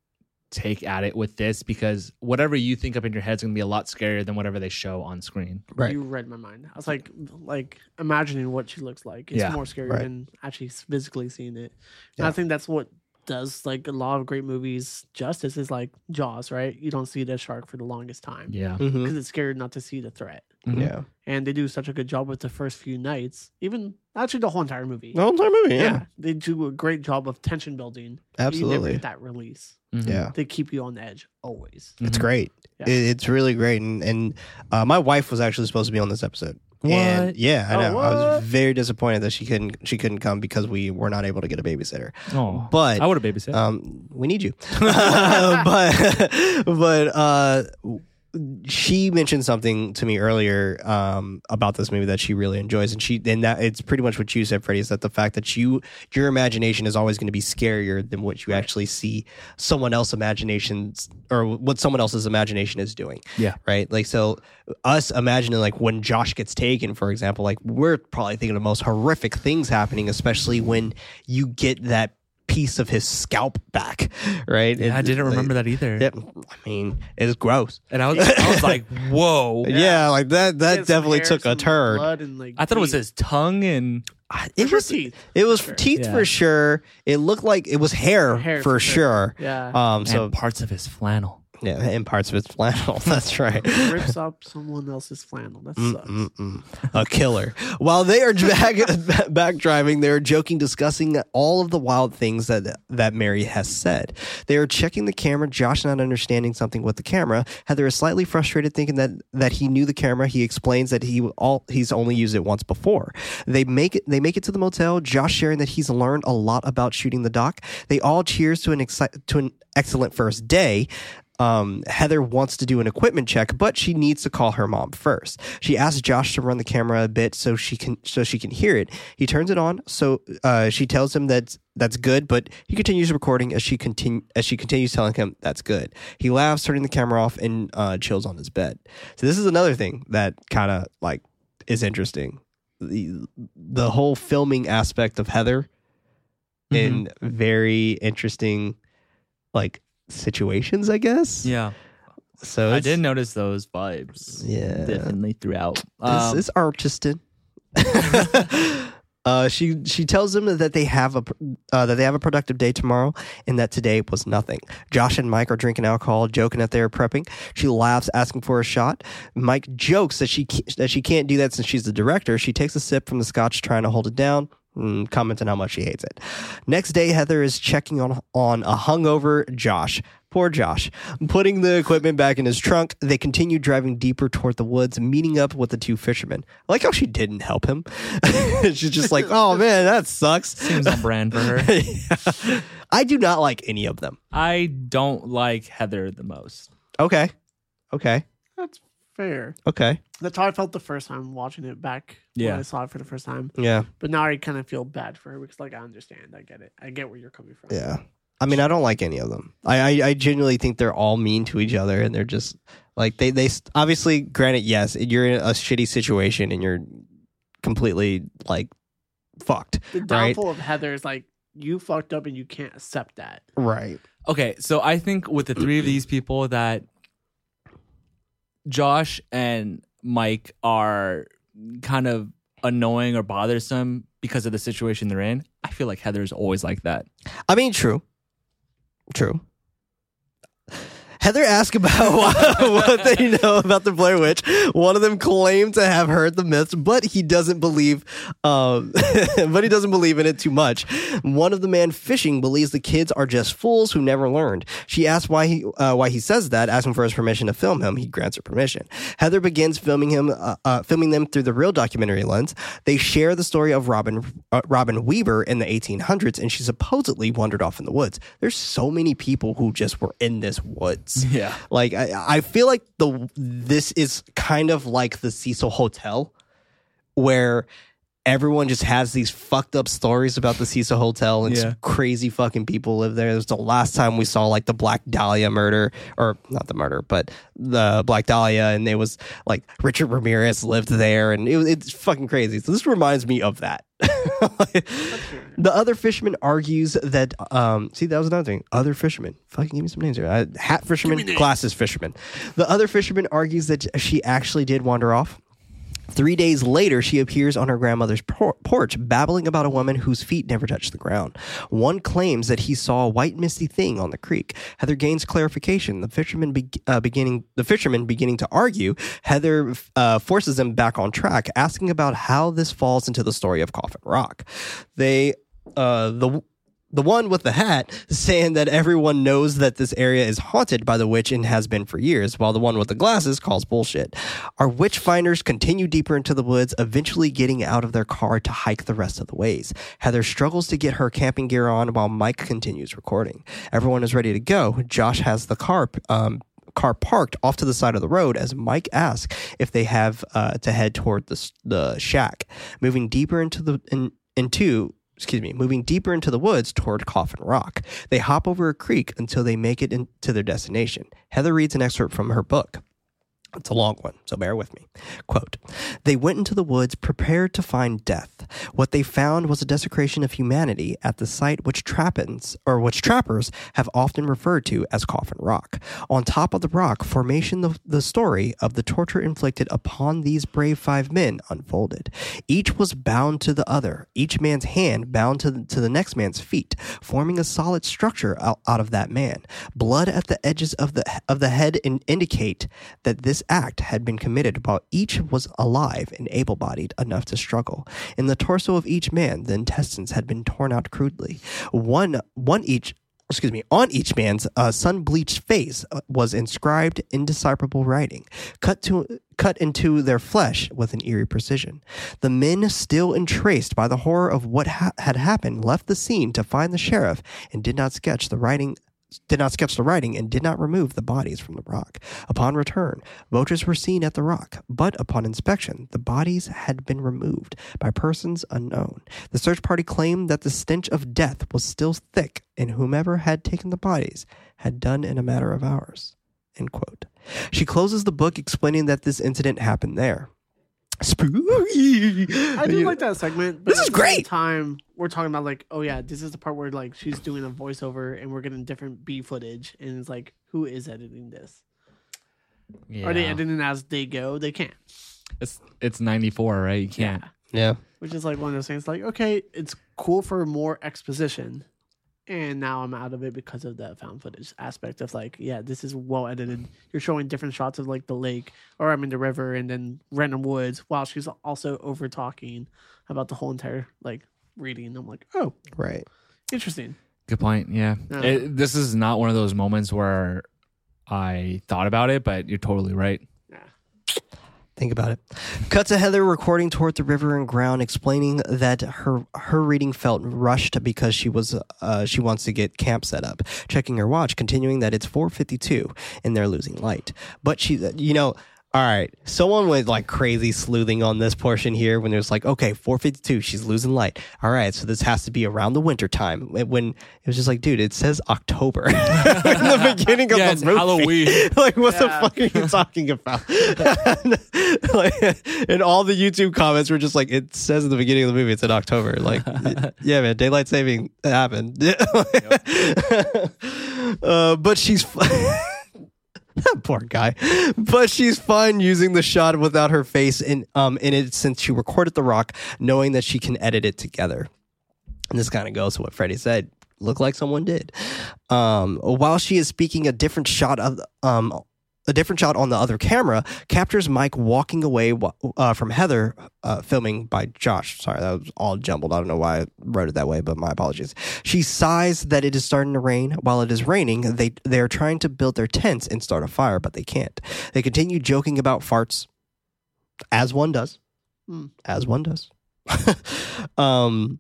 take at it with this because whatever you think up in your head is gonna be a lot scarier than whatever they show on screen. Right. You read my mind. I was like, like imagining what she looks like. It's Yeah, more scary right. than actually physically seeing it. And Yeah. I think that's what does like a lot of great movies justice is like Jaws, right? You don't see the shark for the longest time Yeah. because Mm-hmm. it's scared not to see the threat. Mhm. Yeah. And they do such a good job with the first few nights, even actually the whole entire movie. The whole entire movie. Yeah. they do a great job of tension building. You never Absolutely. get that release. Mhm. Yeah. They keep you on the edge always. It's Mhm. great. Yeah. It, it's really great. And, and uh, my wife was actually supposed to be on this episode. And yeah, I Oh, know. I was very disappointed that she couldn't she couldn't come because we were not able to get a babysitter. Oh, But I would have babysat. um, we need you. but but uh, she mentioned something to me earlier um, about this movie that she really enjoys, and she and that it's pretty much what you said, Freddy. Is that the fact that you your imagination is always going to be scarier than what you actually see someone else's imaginations or what someone else's imagination is doing. Yeah. Right. Like so, us imagining like when Josh gets taken, for example, like we're probably thinking the most horrific things happening, especially when you get that piece of his scalp back, right? Yeah, I didn't remember that either. Yep. I mean, it's gross. And I was, I was like, whoa. Yeah, like that. That definitely hair, took a turn. like, I thought it was his tongue and It sure was teeth. It was sure. teeth Yeah. for sure. It looked like it was hair, Hair for, for sure. sure. Yeah. Um. So and parts of his flannel. Yeah, and parts of his flannel. That's right. rips up someone else's flannel. That sucks. A killer. While they are back, back driving, they are joking, discussing all of the wild things that that Mary has said. They are checking the camera. Josh not understanding something with the camera. Heather is slightly frustrated, thinking that that he knew the camera. He explains that he all he's only used it once before. They make it. They make it to the motel. Josh sharing that he's learned a lot about shooting the doc. They all cheers to an exci- to an excellent first day. Um, Heather wants to do an equipment check, but she needs to call her mom first. She asks Josh to run the camera a bit so she can so she can hear it. He turns it on, so uh, she tells him that that's good, but he continues recording as she continue as she continues telling him that's good. He laughs, turning the camera off, and uh, chills on his bed. So this is another thing that kind of like is interesting. The the whole filming aspect of Heather in very interesting like situations, I guess. Yeah. So I did notice those vibes. Yeah. Definitely throughout. This Um, is Archiston. uh, she she tells them that they have a uh, that they have a productive day tomorrow, and that today was nothing. Josh and Mike are drinking alcohol, joking that they are prepping. She laughs, asking for a shot. Mike jokes that she that she can't do that since she's the director. She takes a sip from the scotch, trying to hold it down. Mm, Commenting how much she hates it. Next day, Heather is checking on on a hungover Josh. Poor Josh. Putting the equipment back in his trunk, they continue driving deeper toward the woods, meeting up with the two fishermen. I like how she didn't help him. She's just like, oh man, that sucks. seems on brand for her. Yeah. I do not like any of them. I don't like Heather the most. Okay. Okay. That's fair. Okay. That's how I felt the first time watching it back Yeah. when I saw it for the first time. Yeah. But now I kind of feel bad for her because, like, I understand. I get it. I get where you're coming from. Yeah. I mean, I don't like any of them. I, I, I genuinely think they're all mean to each other, and they're just like they they obviously. Granted, yes, you're in a shitty situation, and you're completely like fucked. The Right. downfall of Heather is like you fucked up and you can't accept that. Right. Okay, so I think with the three of these people that Josh and Mike are kind of annoying or bothersome because of the situation they're in. I feel like Heather's always like that. I mean, true. True. Heather asked about what they know about the Blair Witch. One of them claimed to have heard the myths, but he doesn't believe, um, but he doesn't believe in it too much. One of the man fishing believes the kids are just fools who never learned. She asks why he uh, why he says that, asking for his permission to film him. He grants her permission. Heather begins filming him, uh, uh, filming them through the real documentary lens. They share the story of Robin uh, Robin Weaver in the 1800s, and she supposedly wandered off in the woods. There's so many people who just were in this woods. Yeah. Like I, I feel like the this is kind of like the Cecil Hotel, where everyone just has these fucked up stories about the Cecil Hotel and Yeah. some crazy fucking people live there. It was the last time we saw like the Black Dahlia murder, or not the murder, but the Black Dahlia, and it was like Richard Ramirez lived there, and it, was- it's fucking crazy. So this reminds me of that. the other fisherman argues that um see that was another thing other fisherman fucking give me some names here uh, hat fisherman glasses fisherman the other fisherman argues that she actually did wander off Three days later, she appears on her grandmother's por- porch, babbling about a woman whose feet never touched the ground. One claims that he saw a white misty thing on the creek. Heather gains clarification. The fisherman be- uh, beginning the fisherman beginning to argue. Heather uh, forces them back on track, asking about how this falls into the story of Coffin Rock. They uh, the the one with the hat saying that everyone knows that this area is haunted by the witch and has been for years, while the one with the glasses calls bullshit. Our witch finders continue deeper into the woods, eventually getting out of their car to hike the rest of the ways. Heather struggles to get her camping gear on while Mike continues recording. Everyone is ready to go. Josh has the car um, car parked off to the side of the road as Mike asks if they have uh, to head toward the the shack. Moving deeper into the in, into excuse me, moving deeper into the woods toward Coffin Rock. They hop over a creek until they make it into their destination. Heather reads an excerpt from her book. It's a long one, so bear with me. Quote They went into the woods prepared to find death. What they found was a desecration of humanity at the site which trappins or which trappers have often referred to as Coffin Rock. On top of the rock formation the, the story of the torture inflicted upon these brave five men unfolded. Each was bound to the other, each man's hand bound to the, to the next man's feet, forming a solid structure out, out of that man. Blood at the edges of the of the head in, indicate that this act had been committed while each was alive and able-bodied enough to struggle. In the torso of each man, the intestines had been torn out crudely. One one each excuse me, on each man's uh, sun-bleached face uh, was inscribed indecipherable writing, cut to cut into their flesh with an eerie precision. The men, still entraced by the horror of what ha- had happened, left the scene to find the sheriff and did not sketch the writing did not sketch the writing and did not remove the bodies from the rock. Upon return, vultures were seen at the rock, but upon inspection, the bodies had been removed by persons unknown. The search party claimed that the stench of death was still thick, and whomever had taken the bodies had done in a matter of hours. She closes the book explaining that this incident happened there. Spooky. I do like that segment. But This at is the great. Time we're talking about like, oh yeah, this is the part where like she's doing a voiceover and we're getting different B footage, and it's like, who is editing this? Are they editing as they go? They can't. It's it's 94, right? You can't. Yeah. Which is like one of those things. Like, okay, it's cool for more exposition, and now I'm out of it because of the found footage aspect of like, yeah, this is well edited. You're showing different shots of like the lake, or I'm mean the river, and then random woods, while she's also over talking about the whole entire like reading. I'm like, oh, Right. interesting. Good point. Yeah. Yeah. It- this is not one of those moments where I thought about it, but you're totally right. Yeah. Think about it. Cut to Heather recording toward the river and ground, explaining that her her reading felt rushed because she was uh, she wants to get camp set up. Checking her watch, continuing that it's 4:52 and they're losing light. But she, you know. All right, someone went like crazy sleuthing on this portion here when it was like, okay, 452, she's losing light. All right, so this has to be around the winter time. When it was just like, dude, it says October in the beginning of Yeah, the it's movie. Halloween. like, what the fuck are you talking about? like, and all the YouTube comments were just like, it says in the beginning of the movie, it's in October. Like, yeah, man, daylight saving happened. uh, but she's. that poor guy. But she's fine using the shot without her face in um in it since she recorded the rock, knowing that she can edit it together. And this kind of goes to what Freddy said. Look like someone did. Um, while she is speaking, a different shot of um, a different shot on the other camera captures Mike walking away uh, from Heather, uh, filming by Josh. Sorry, that was all jumbled. I don't know why I wrote it that way, but my apologies. She sighs that it is starting to rain. While it is raining, they they are trying to build their tents and start a fire, but they can't. They continue joking about farts, as one does, Hmm. as one does. um,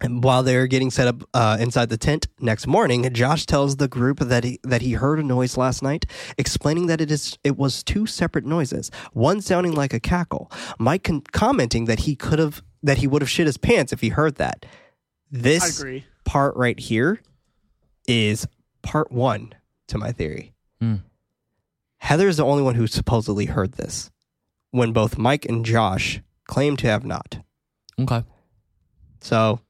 and while they're getting set up uh, inside the tent next morning, Josh tells the group that he that he heard a noise last night, explaining that it is it was two separate noises, one sounding like a cackle. Mike con- commenting that he could have that he would have shit his pants if he heard that. This agree. part right here is part one to my theory. Hmm. Heather is the only one who supposedly heard this, when both Mike and Josh claim to have not. Okay. So,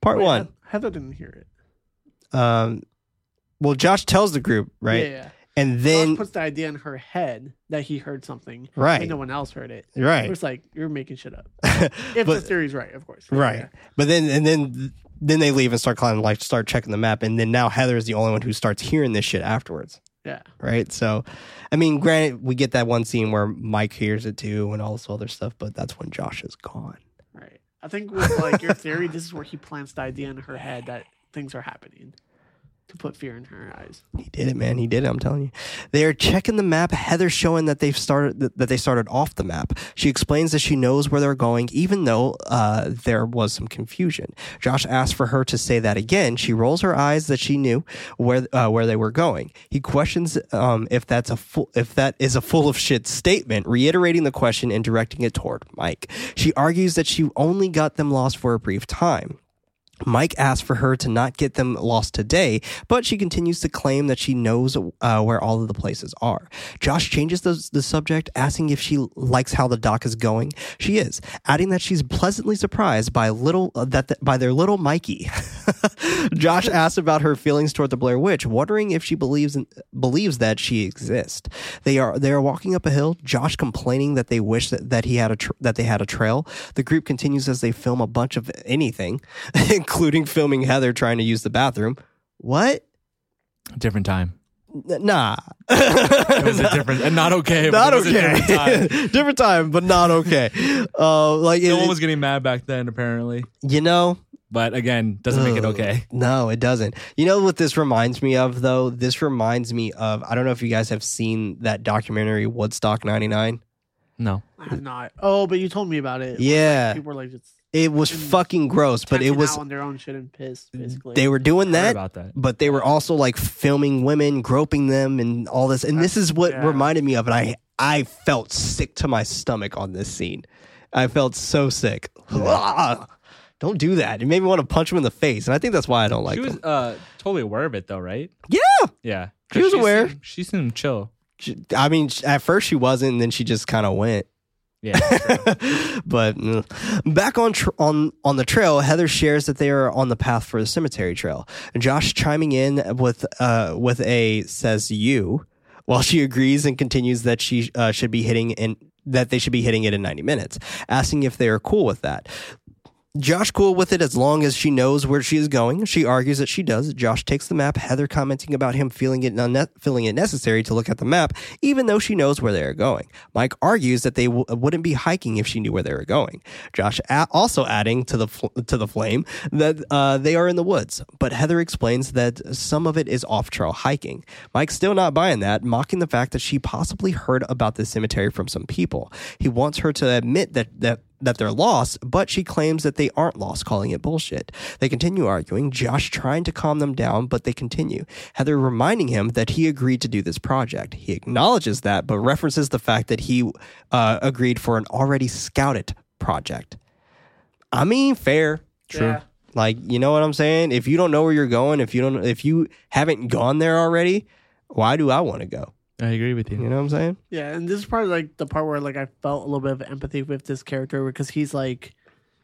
part Wait, one. Heather didn't hear it. um well josh tells the group right Yeah. yeah. and Josh then puts the idea in her head that he heard something, Right. And no one else heard it. right It's like you're making shit up. If the theory's right, of course. right Yeah. but then and then then they leave and start climbing like start checking the map and then now heather is the only one who starts hearing this shit afterwards Yeah. right so i mean granted we get that one scene where mike hears it too and all this other stuff but that's when josh is gone Right. I think with like your theory, this is where he plants the idea in her head that things are happening to put fear in her eyes. He did it, man. He did it. I'm telling you. They are checking the map. Heather showing that they've started that they started off the map. She explains that she knows where they're going, even though uh, there was some confusion. Josh asks for her to say that again. She rolls her eyes that she knew where uh, where they were going. He questions um, if that's a if that is a full of shit statement, reiterating the question and directing it toward Mike. She argues that she only got them lost for a brief time. Mike asks for her to not get them lost today, but she continues to claim that she knows uh, where all of the places are. Josh changes the, the subject, asking if she likes how the doc is going. She is, adding that she's pleasantly surprised by little uh, that by their little Mikey. Josh asks about her feelings toward the Blair Witch, wondering if she believes in, believes that she exists. They are they are walking up a hill. Josh complaining that they wish that, that he had a tr- that they had a trail. The group continues as they film a bunch of anything, including filming Heather trying to use the bathroom. What? Different time. N- Nah. It was a different and not okay. but not it was a okay. different time. different time, but not okay. Uh, like No it- one was getting mad back then, apparently. you know, But again, doesn't make it Ugh. okay. No, it doesn't. You know what this reminds me of though? This reminds me of I don't know if you guys have seen that documentary Woodstock 99. No. I have not. Oh, but you told me about it. Yeah. People were like just It was fucking gross, but it was out on their own shit and pissed. Basically, they were doing that about that. but they were also like filming women, groping them and all this. And this is what Yeah. reminded me of it. I I felt sick to my stomach on this scene. I felt so sick. Don't do that. It made me want to punch him in the face. And I think that's why I don't like she was him. uh totally aware of it though, right? Yeah. Yeah. She was aware. Seemed, she seemed chill. She- I mean, at first she wasn't, and then she just kind of went. Yeah. but mm. back on tr- on on the trail, Heather shares that they are on the path for the cemetery trail. Josh chiming in with uh with a says you, while she agrees and continues that she uh, should be hitting in that they should be hitting it in 90 minutes, asking if they are cool with that. Josh cool with it as long as she knows where she is going. She argues that she does. Josh takes the map. Heather commenting about him feeling it unne- feeling it necessary to look at the map, even though she knows where they are going. Mike argues that they w- wouldn't be hiking if she knew where they were going. Josh a- also adding to the fl- to the flame that uh, they are in the woods, but Heather explains that some of it is off trail hiking. Mike's still not buying that, mocking the fact that she possibly heard about the cemetery from some people. He wants her to admit that that that they're lost, but she claims that they aren't lost, calling it bullshit. They continue arguing, Josh trying to calm them down, but they continue. Heather reminding him that he agreed to do this project. He acknowledges that, but references the fact that he uh, agreed for an already scouted project. I mean, fair. True. Yeah. Like, you know what I'm saying? If you don't know where you're going, if you don't, if you haven't gone there already, why do I want to go? I agree with you. You know what I'm saying? Yeah, and this is probably like the part where like I felt a little bit of empathy with this character because he's like,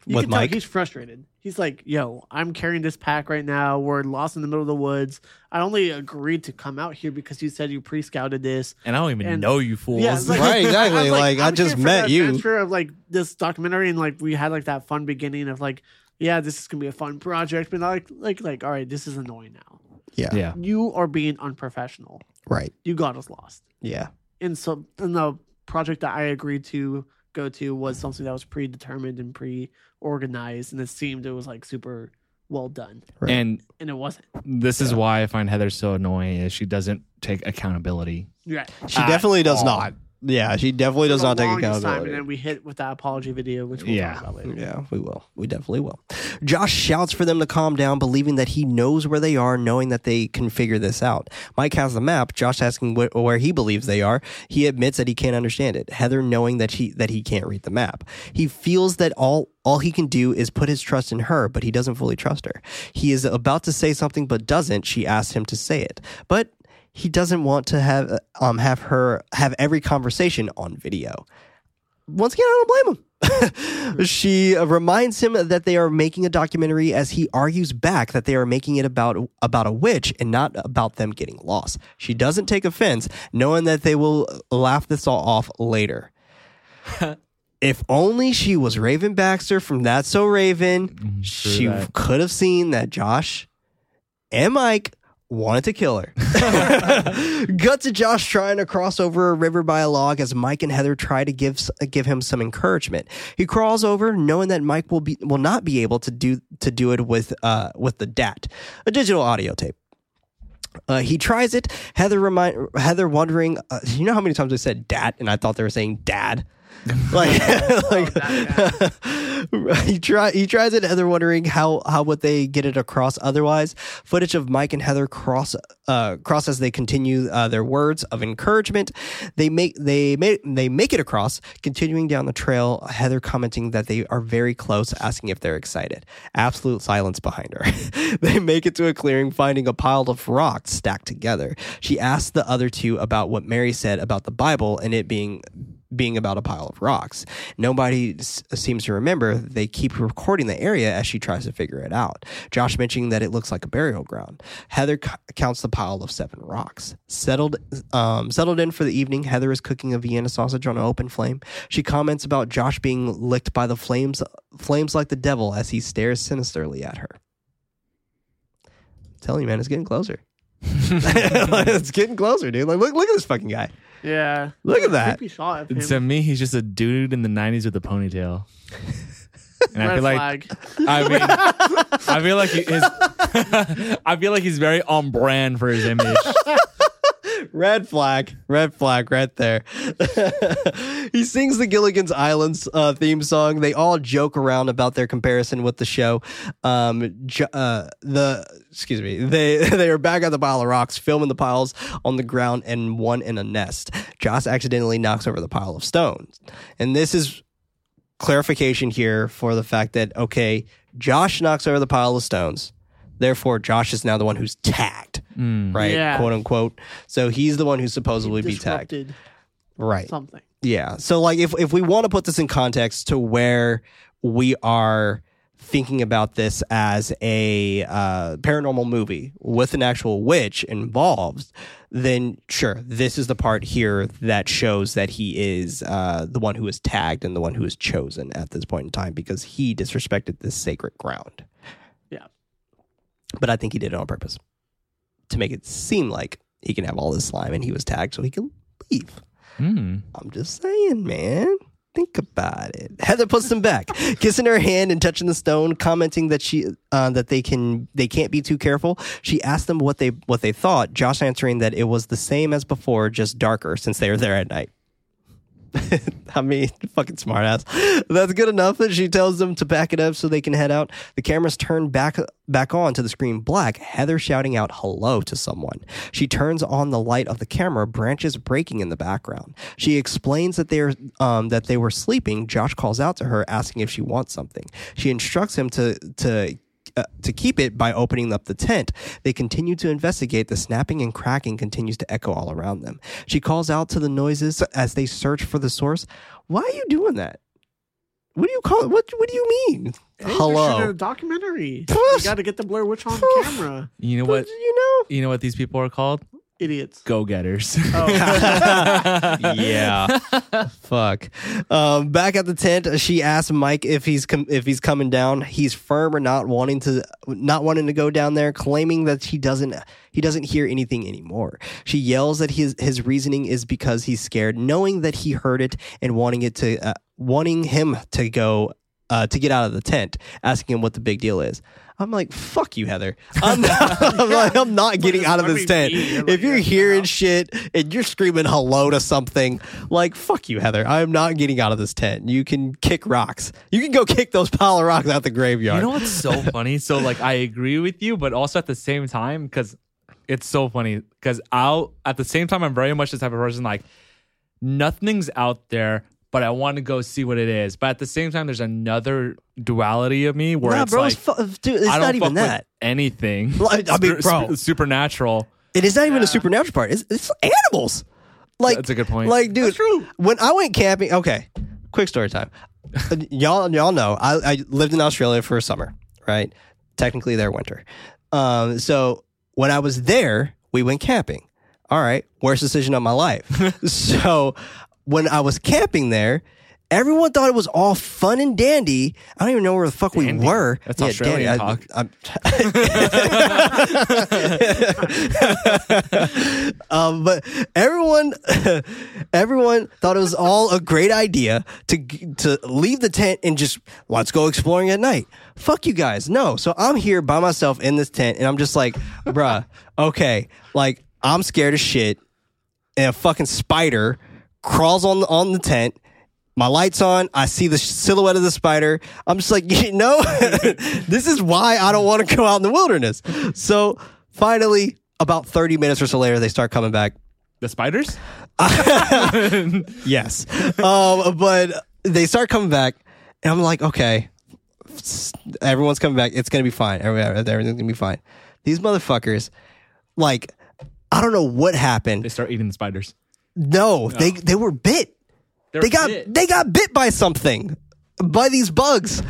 you With can tell he's frustrated. He's like, "Yo, I'm carrying this pack right now. We're lost in the middle of the woods. I only agreed to come out here because you said you pre-scouted this." And I don't even And- know you fools. Yeah, it's like- Right, exactly. I'm Like, I I'm just here for met the you. adventure Of like this documentary, and like we had like that fun beginning of like, yeah, this is gonna be a fun project, but like, like, like, all right, this is annoying now. Yeah. yeah. You are being unprofessional. Right. You got us lost. Yeah. and so and the project that I agreed to go to was something that was predetermined and pre-organized, and it seemed it was like super well done, Right. And and it wasn't. this is why I find Heather so annoying is she doesn't take accountability. Yeah, She At definitely does all. not. Yeah, she definitely does not take longest time, accountability. and then we hit with that apology video, which we'll Yeah. talk about later. Yeah, we will. We definitely will. Josh shouts for them to calm down, believing that he knows where they are, knowing that they can figure this out. Mike has the map. Josh asking wh- where he believes they are. He admits that he can't understand it. Heather knowing that he that he can't read the map. He feels that all all he can do is put his trust in her, but he doesn't fully trust her. He is about to say something, but doesn't. She asks him to say it, but he doesn't want to have um have her have every conversation on video once again, I don't blame him. she uh, reminds him that they are making a documentary as he argues back that they are making it about about a witch and not about them getting lost. She doesn't take offense, knowing that they will laugh this all off later. if only she was Raven Baxter from That's So Raven, she that. could have seen that Josh and Mike wanted to kill her. Gut to Josh trying to cross over a river by a log as Mike and Heather try to give give him some encouragement. He crawls over, knowing that Mike will be will not be able to do to do it with uh with the DAT, a digital audio tape. Uh, he tries it. Heather remind Heather wondering. Uh, you know how many times I said "dat" and I thought they were saying "dad." Like, like that he try he tries it. Heather wondering how how would they get it across otherwise. Footage of Mike and Heather cross uh, cross as they continue uh, their words of encouragement. They make they make they make it across, continuing down the trail. Heather commenting that they are very close, asking if they're excited. Absolute silence behind her. they make it to a clearing, finding a pile of rocks stacked together. She asks the other two about what Mary said about the Bible and it being being about a pile of rocks. Nobody s- seems to remember. They keep recording the area as she tries to figure it out. Josh mentioning that it looks like a burial ground. Heather c- counts the pile of seven rocks. Settled, um, settled in for the evening. Heather is cooking a Vienna sausage on an open flame. She comments about Josh being licked by the flames, flames like the devil as he stares sinisterly at her. telling you, man, it's getting closer. it's getting closer, dude. Like, look, look at this fucking guy. Yeah. Look at that. Creepy shot of him. To me, he's just a dude in the '90s with a ponytail. And I Red feel like. I mean, I feel like he- his, I feel like he's very on brand for his image. Red flag, red flag right there. he sings the Gilligan's Islands uh, theme song. They all joke around about their comparison with the show. Um, uh, the excuse me, they they are back at the pile of rocks, filming the piles on the ground and one in a nest. Josh accidentally knocks over the pile of stones, and this is clarification here for the fact that okay, Josh knocks over the pile of stones. Therefore, Josh is now the one who's tagged, right? Yeah. Quote unquote. So he's the one who's supposedly be tagged, right? something. Yeah. So like if if we want to put this in context to where we are thinking about this as a uh, paranormal movie with an actual witch involved, then sure, this is the part here that shows that he is uh, the one who is tagged and the one who is chosen at this point in time because he disrespected this sacred ground. But I think he did it on purpose to make it seem like he can have all this slime and he was tagged so he can leave. Hmm. I'm just saying, man. Think about it. Heather puts them back, kissing her hand and touching the stone, commenting that she uh, that they can they can't be too careful. She asked them what they what they thought. Josh answering that it was the same as before, just darker since they were there at night. I mean, fucking smartass. That's good enough that she tells them to back it up so they can head out. The cameras turn back back on to the screen black. Heather shouting out hello to someone. She turns on the light of the camera, branches breaking in the background. She explains that they're um, that they were sleeping. Josh calls out to her, asking if she wants something. She instructs him to to uh, to keep it by opening up the tent. They continue to investigate. The snapping and cracking continues to echo all around them. She calls out to the noises as they search for the source. Why are you doing that? What do you call What What do you mean? Hey, they're shooting a Hello. documentary. Poof. you got to get the Blair Witch on Poof. camera. You know But, what? you know. You know what these people are called? Idiots. Go getters. Oh, yeah. Fuck. Um, back at the tent, she asks Mike if he's com- if he's coming down. He's firm or not wanting to not wanting to go down there, claiming that he doesn't he doesn't hear anything anymore. She yells that his his reasoning is because he's scared, knowing that he heard it and wanting it to uh, wanting him to go uh, to get out of the tent, asking him what the big deal is. I'm like, fuck you, Heather. I'm not, I'm, like, I'm not getting out of this tent. You're If like, you're hearing out." shit and you're screaming hello to something, like, fuck you, Heather. I'm not getting out of this tent. You can kick rocks. You can go kick those pile of rocks out the graveyard. You know what's so funny? So like I agree with you, but also at the same time, because it's so funny. Because I'll at the same time I'm very much the type of person like nothing's out there, but I want to go see what it is. But at the same time, there's another duality of me where nah, it's bro, like it's, fu- dude, it's I don't not even that. anything. Like, I mean, bro. sp- supernatural. It is not even Yeah. a supernatural part. It's, it's animals. Like That's a good point. Like, dude, That's true. when I went camping, okay, quick story time. Uh, y'all, y'all know I, I lived in Australia for a summer, right? Technically, their winter. Um, so when I was there, we went camping. All right, worst decision of my life. so when I was camping there. Everyone thought it was all fun and dandy. I don't even know where the fuck Dandy. we were. That's Australian dandy. talk. I, I'm- um, but everyone, everyone thought it was all a great idea to to leave the tent and just let's go exploring at night. Fuck you guys, no. So I'm here by myself in this tent, and I'm just like, bruh, okay, like I'm scared as shit, and a fucking spider crawls on on the tent My lights on. I see the silhouette of the spider. I'm just like, you know, this is why I don't want to go out in the wilderness. So finally, about 30 minutes or so later, they start coming back. The spiders? Yes. um, but they start coming back, and I'm like, okay, everyone's coming back. It's going to be fine. Everything's going to be fine. These motherfuckers, like, I don't know what happened. They start eating the spiders. No, they they were bit. They're They got bit. they got bit by something, by these bugs,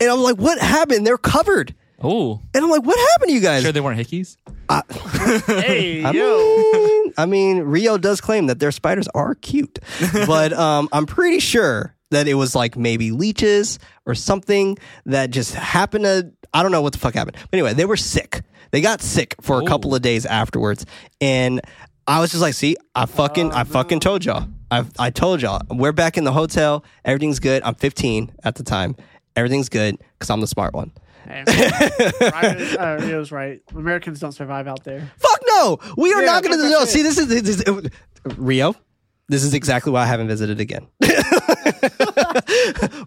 and I'm like, what happened? They're covered, Oh. and I'm like, what happened to you guys? Sure they weren't hickeys? Hey, I yo. mean, I mean, Rio does claim that their spiders are cute, but um, I'm pretty sure that it was like maybe leeches or something that just happened to. I don't know what the fuck happened. But anyway, they were sick. They got sick for a couple of days afterwards, and I was just like, "See, I fucking, I fucking told y'all. I, I told y'all. We're back in the hotel. Everything's good. I'm 15 at the time. Everything's good because I'm the smart one." Hey, Ryan, uh, Rio's right. Americans don't survive out there. Fuck no. We are Yeah, not going to no. See, this is, this is Rio. This is exactly why I haven't visited again.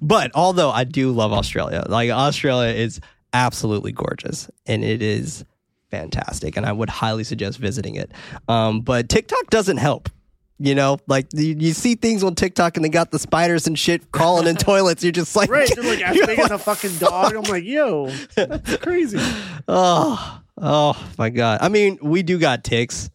but although I do love Australia, like Australia is absolutely gorgeous and it is fantastic, and I would highly suggest visiting it. Um, but TikTok doesn't help. You know, like you, you see things on TikTok and they got the spiders and shit crawling in toilets. You're just like, Right, they're like as you're big as a fucking dog. I'm like, yo, that's crazy. oh, oh my god. I mean, we do got ticks,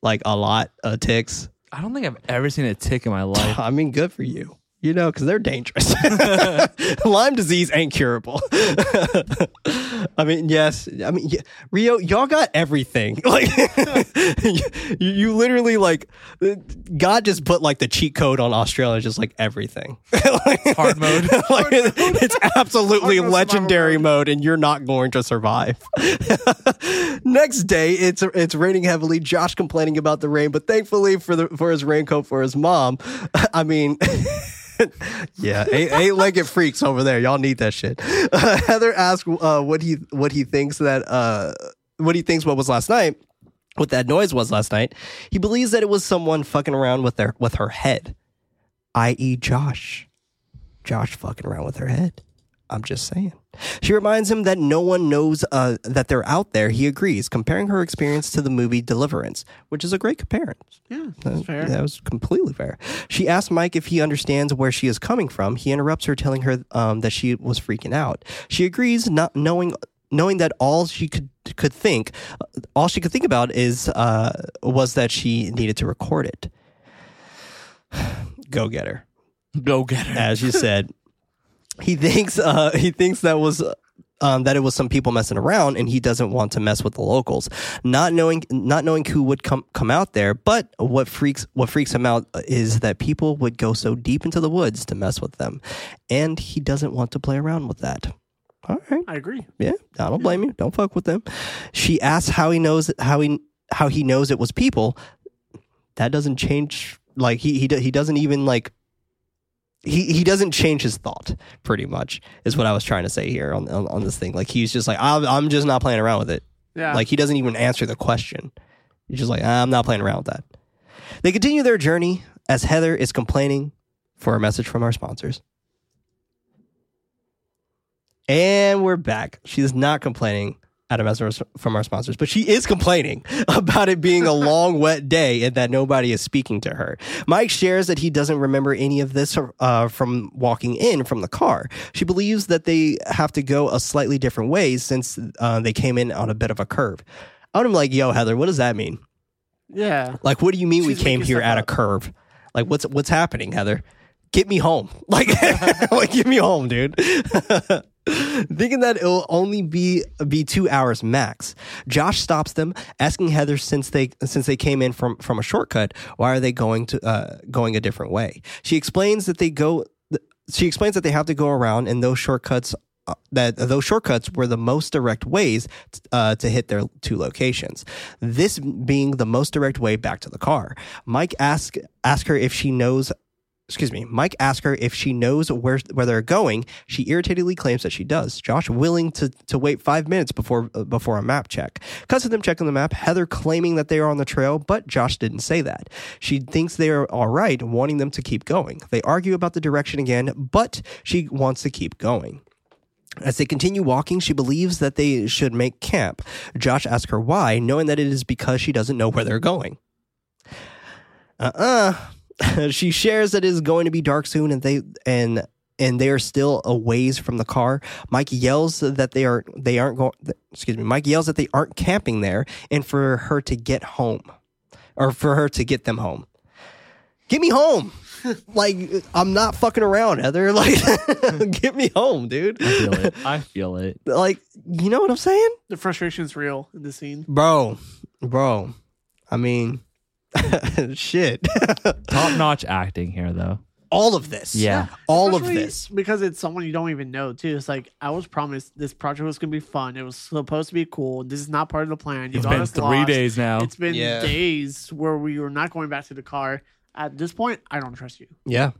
like a lot of ticks. I don't think I've ever seen a tick in my life. I mean, good for you. You know, because they're dangerous. Lyme disease ain't curable. I mean, yes. I mean, yeah, Rio, y'all got everything. Like, you, you literally like God just put like the cheat code on Australia, just like everything. Hard mode. like, it's absolutely Hard mode, legendary survival mode, and you're not going to survive. Next day, it's it's raining heavily. Josh complaining about the rain, but thankfully for the for his raincoat for his mom. I mean. yeah, eight, eight-legged freaks over there. Y'all need that shit. Uh, Heather asked uh, what he what he thinks that uh, what he thinks what was last night. What that noise was last night. He believes that it was someone fucking around with their with her head, i.e., Josh. Josh fucking around with her head. I'm just saying. She reminds him that no one knows uh, that they're out there. He agrees, comparing her experience to the movie Deliverance, which is a great comparison. Yeah, that's fair. That was completely fair. She asks Mike if he understands where she is coming from. He interrupts her, telling her um, that she was freaking out. She agrees, not knowing knowing that all she could could think, all she could think about is uh, was that she needed to record it. Go get her Go get her. as you said. He thinks uh, he thinks that was um, that it was some people messing around, and he doesn't want to mess with the locals. Not knowing not knowing who would come come out there, but what freaks what freaks him out is that people would go so deep into the woods to mess with them, and he doesn't want to play around with that. All right. I agree. Yeah, I don't blame you. Don't fuck with them. She asks how he knows how he how he knows it was people. That doesn't change. Like he he he doesn't even like. He he doesn't change his thought. Pretty much is what I was trying to say here on on, on this thing. Like he's just like I'm I'm just not playing around with it. Yeah. Like he doesn't even answer the question. He's just like ah, I'm not playing around with that. They continue their journey as Heather is complaining for a message from our sponsors. And we're back. She is not complaining a message from our sponsors, but she is complaining about it being a long, wet day and that nobody is speaking to her. Mike shares that he doesn't remember any of this uh, from walking in from the car. She believes that they have to go a slightly different way since uh, they came in on a bit of a curve. I'm like, yo, Heather, what does that mean? yeah. Like, what do you mean we came here at a curve? Like, what's what's happening, Heather? Get me home. Like, like get me home, dude. Thinking that it'll only be be two hours max. Josh stops them, asking Heather since they since they came in from from a shortcut, why are they going to uh, going a different way? She explains that they go. She explains that they have to go around, and those shortcuts uh, that those shortcuts were the most direct ways uh, to hit their two locations. This being the most direct way back to the car. Mike asked asked her if she knows excuse me, Mike asks her if she knows where where they're going. She irritatedly claims that she does. Josh willing to to wait five minutes before uh, before a map check. Cuts to them checking the map. Heather claiming that they are on the trail, but Josh didn't say that. She thinks they are all right, wanting them to keep going. They argue about the direction again, but she wants to keep going. As they continue walking, she believes that they should make camp. Josh asks her why, knowing that it is because she doesn't know where they're going. Uh uh she shares that it is going to be dark soon and they and and they are still a ways from the car. Mike yells that they are they aren't going excuse me, Mike yells that they aren't camping there and for her to get home. Or for her to get them home. Get me home. like I'm not fucking around, Heather. Like get me home, dude. I feel it. I feel it. Like, you know what I'm saying? The frustration is real in the scene. Bro. Bro. I mean shit. Top notch acting here, though. all of this. Yeah. All of Especially this. because it's someone you don't even know too. It's like I was promised this project was gonna be fun. It was supposed to be cool. This is not part of the plan. You It's got been us three lost. days now. It's been Yeah. days where we were not going back to the car. At this point, I don't trust you. Yeah.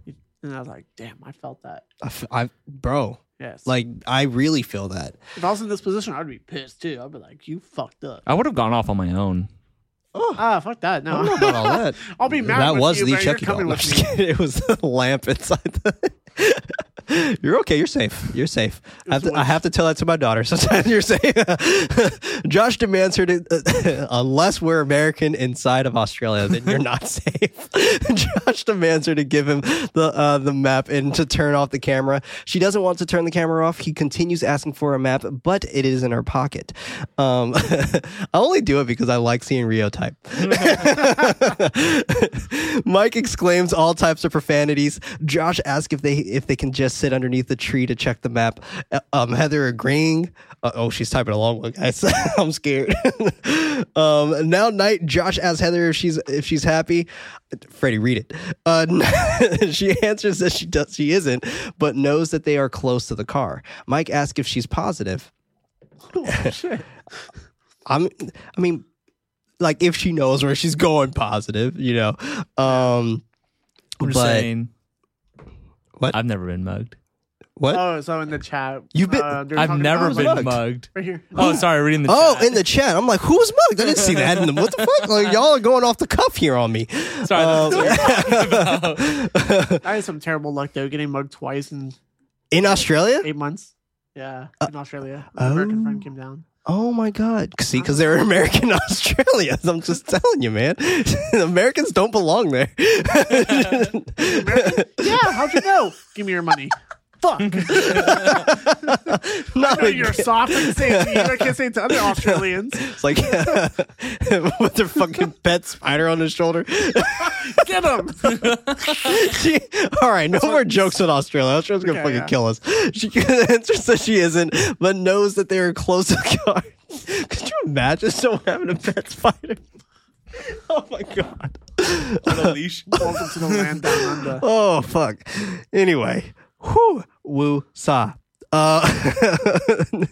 And I was like, damn, I felt that. I, f- I- bro, Yes. like I really feel that. if I was in this position, I'd be pissed too. I'd be like, you fucked up. I would have gone off on my own. Ah, fuck that. I don't know No. about all that. I'll be mad that with was you, the but you're Chucky coming doll. No, I'm with just me. kidding. It was the lamp inside the. You're okay. You're safe. You're safe. I have, to, I have to tell that to my daughter. Sometimes you're safe. Josh demands her to, unless we're American inside of Australia, then you're not safe. Josh demands her to give him the uh, the map and to turn off the camera. She doesn't want to turn the camera off. He continues asking for a map, but it is in her pocket. Um, I only do it because I like seeing Rio type. Mike exclaims all types of profanities. Josh asks if they if they can just sit underneath the tree to check the map. Uh, Um, Heather agreeing. Uh, oh, she's typing along, with guys. I'm scared. um, now night. Josh asks Heather if she's if she's happy. Freddy, read it. Uh, she answers that she does. She isn't, but knows that they are close to the car. Mike asks if she's positive. Oh, shit. I'm. I mean, like if she knows where she's going, positive. You know. Um, I'm just but saying. What? I've never been mugged. what? Oh, so in the chat, You've been- uh, they're I've talking never about- been mugged? mugged. right here. Oh, sorry, reading the Oh, chat. in the chat, I'm like, who's mugged? I didn't see that. In the, what the fuck? Like, y'all are going off the cuff here on me. sorry. Um, that's what we're talking about. I had some terrible luck though, getting mugged twice in In Australia? eight months. Yeah, in Australia, an American friend came down. Oh my god! See, because they're American Australians. I'm just telling you, man. Americans don't belong there. Yeah, how'd you know? Give me your money. Fuck. Not I know you're soft. I can say it to you. I can't say it to other Australians. It's like with their fucking pet spider on his shoulder. Get him. She, all right, no more jokes with Australia. Australia's gonna Okay, fucking yeah. kill us. She answers that she isn't, but knows that they are close to the car. Could you imagine someone having a pet spider? Oh my god. On a leash. Welcome to the land down under. Oh fuck. Anyway, whoo woo sa. Uh,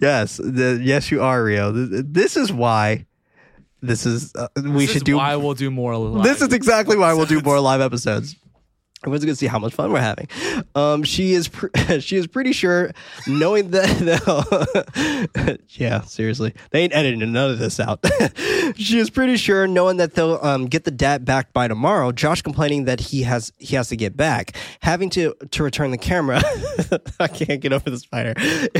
yes, the, yes, you are Rio. This is why. This is uh, we This should is do. why we'll do more. Live. This is exactly why we'll do more live episodes. Everyone's gonna see how much fun we're having. Um, she is pr- she is pretty sure, knowing that. yeah, seriously, they ain't editing none of this out. she is pretty sure, knowing that they'll um, get the dad back by tomorrow. Josh complaining that he has he has to get back, having to to return the camera. I can't get over the spider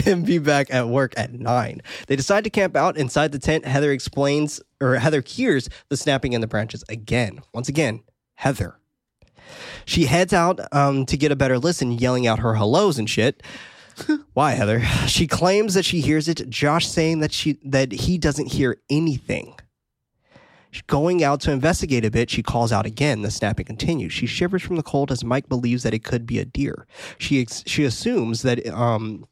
and be back at work at nine. They decide to camp out inside the tent. Heather explains, or Heather hears the snapping in the branches again. Once again, Heather. She heads out um, to get a better listen, yelling out her hellos and shit. Why, Heather? She claims that she hears it. Josh saying that she that he doesn't hear anything. Going out to investigate a bit, she calls out again. The snapping continues. She shivers from the cold as Mike believes that it could be a deer. She ex- she assumes that um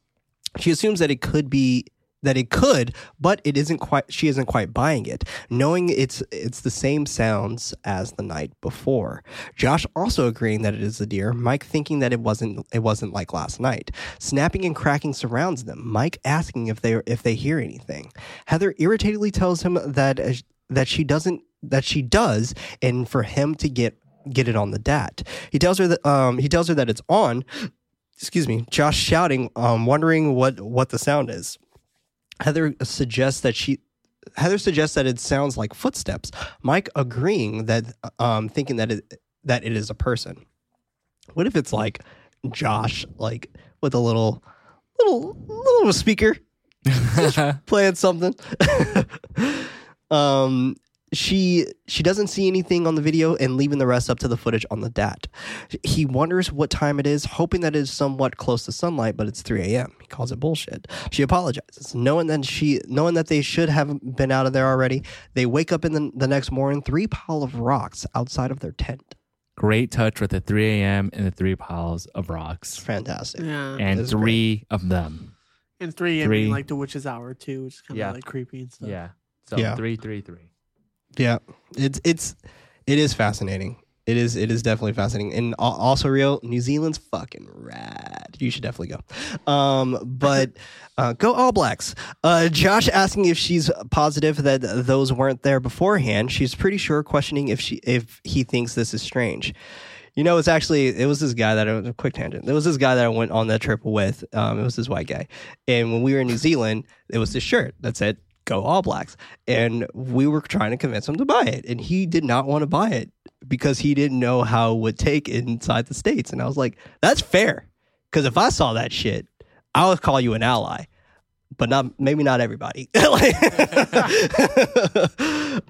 she assumes that it could be that it could, but it isn't quite. She isn't quite buying it, knowing it's it's the same sounds as the night before. Josh also agreeing that it is a deer. Mike thinking that it wasn't it wasn't like last night. Snapping and cracking surrounds them. Mike asking if they if they hear anything. Heather irritatedly tells him that uh, that she doesn't that she does, and for him to get get it on the DAT. He tells her that um, he tells her that it's on. Excuse me. Josh shouting, um, wondering what what the sound is. Heather suggests that she Heather suggests that it sounds like footsteps. Mike agreeing that um thinking that it that it is a person. What if it's like Josh like with a little little little speaker playing something? um she she doesn't see anything on the video and leaving the rest up to the footage on the DAT. He wonders what time it is, hoping that it is somewhat close to sunlight, but it's 3 a.m. He calls it bullshit. She apologizes, knowing that she knowing that they should have been out of there already. They wake up in the, the next morning, three pile of rocks outside of their tent. Great touch with the 3 a.m. and the three piles of rocks. Fantastic. Yeah. And That's three of them. and three, I Three. mean, like the witch's hour too, which is kind of Yeah. like creepy and stuff. Yeah. So Yeah. three, three, three. Yeah, it's it's it is fascinating. It is it is definitely fascinating, and also real. New Zealand's fucking rad. You should definitely go. Um, but uh, go All Blacks. Uh, Josh asking if she's positive that those weren't there beforehand. She's pretty sure, questioning if she if he thinks this is strange. You know, it's actually it was this guy that a quick tangent. There was this guy that I went on that trip with. Um, it was this white guy, and when we were in New Zealand, it was this shirt that said "Go All Blacks," and we were trying to convince him to buy it, and he did not want to buy it because he didn't know how it would take inside the states. And I was like, "That's fair," because if I saw that shit, I would call you an ally. But not maybe not everybody.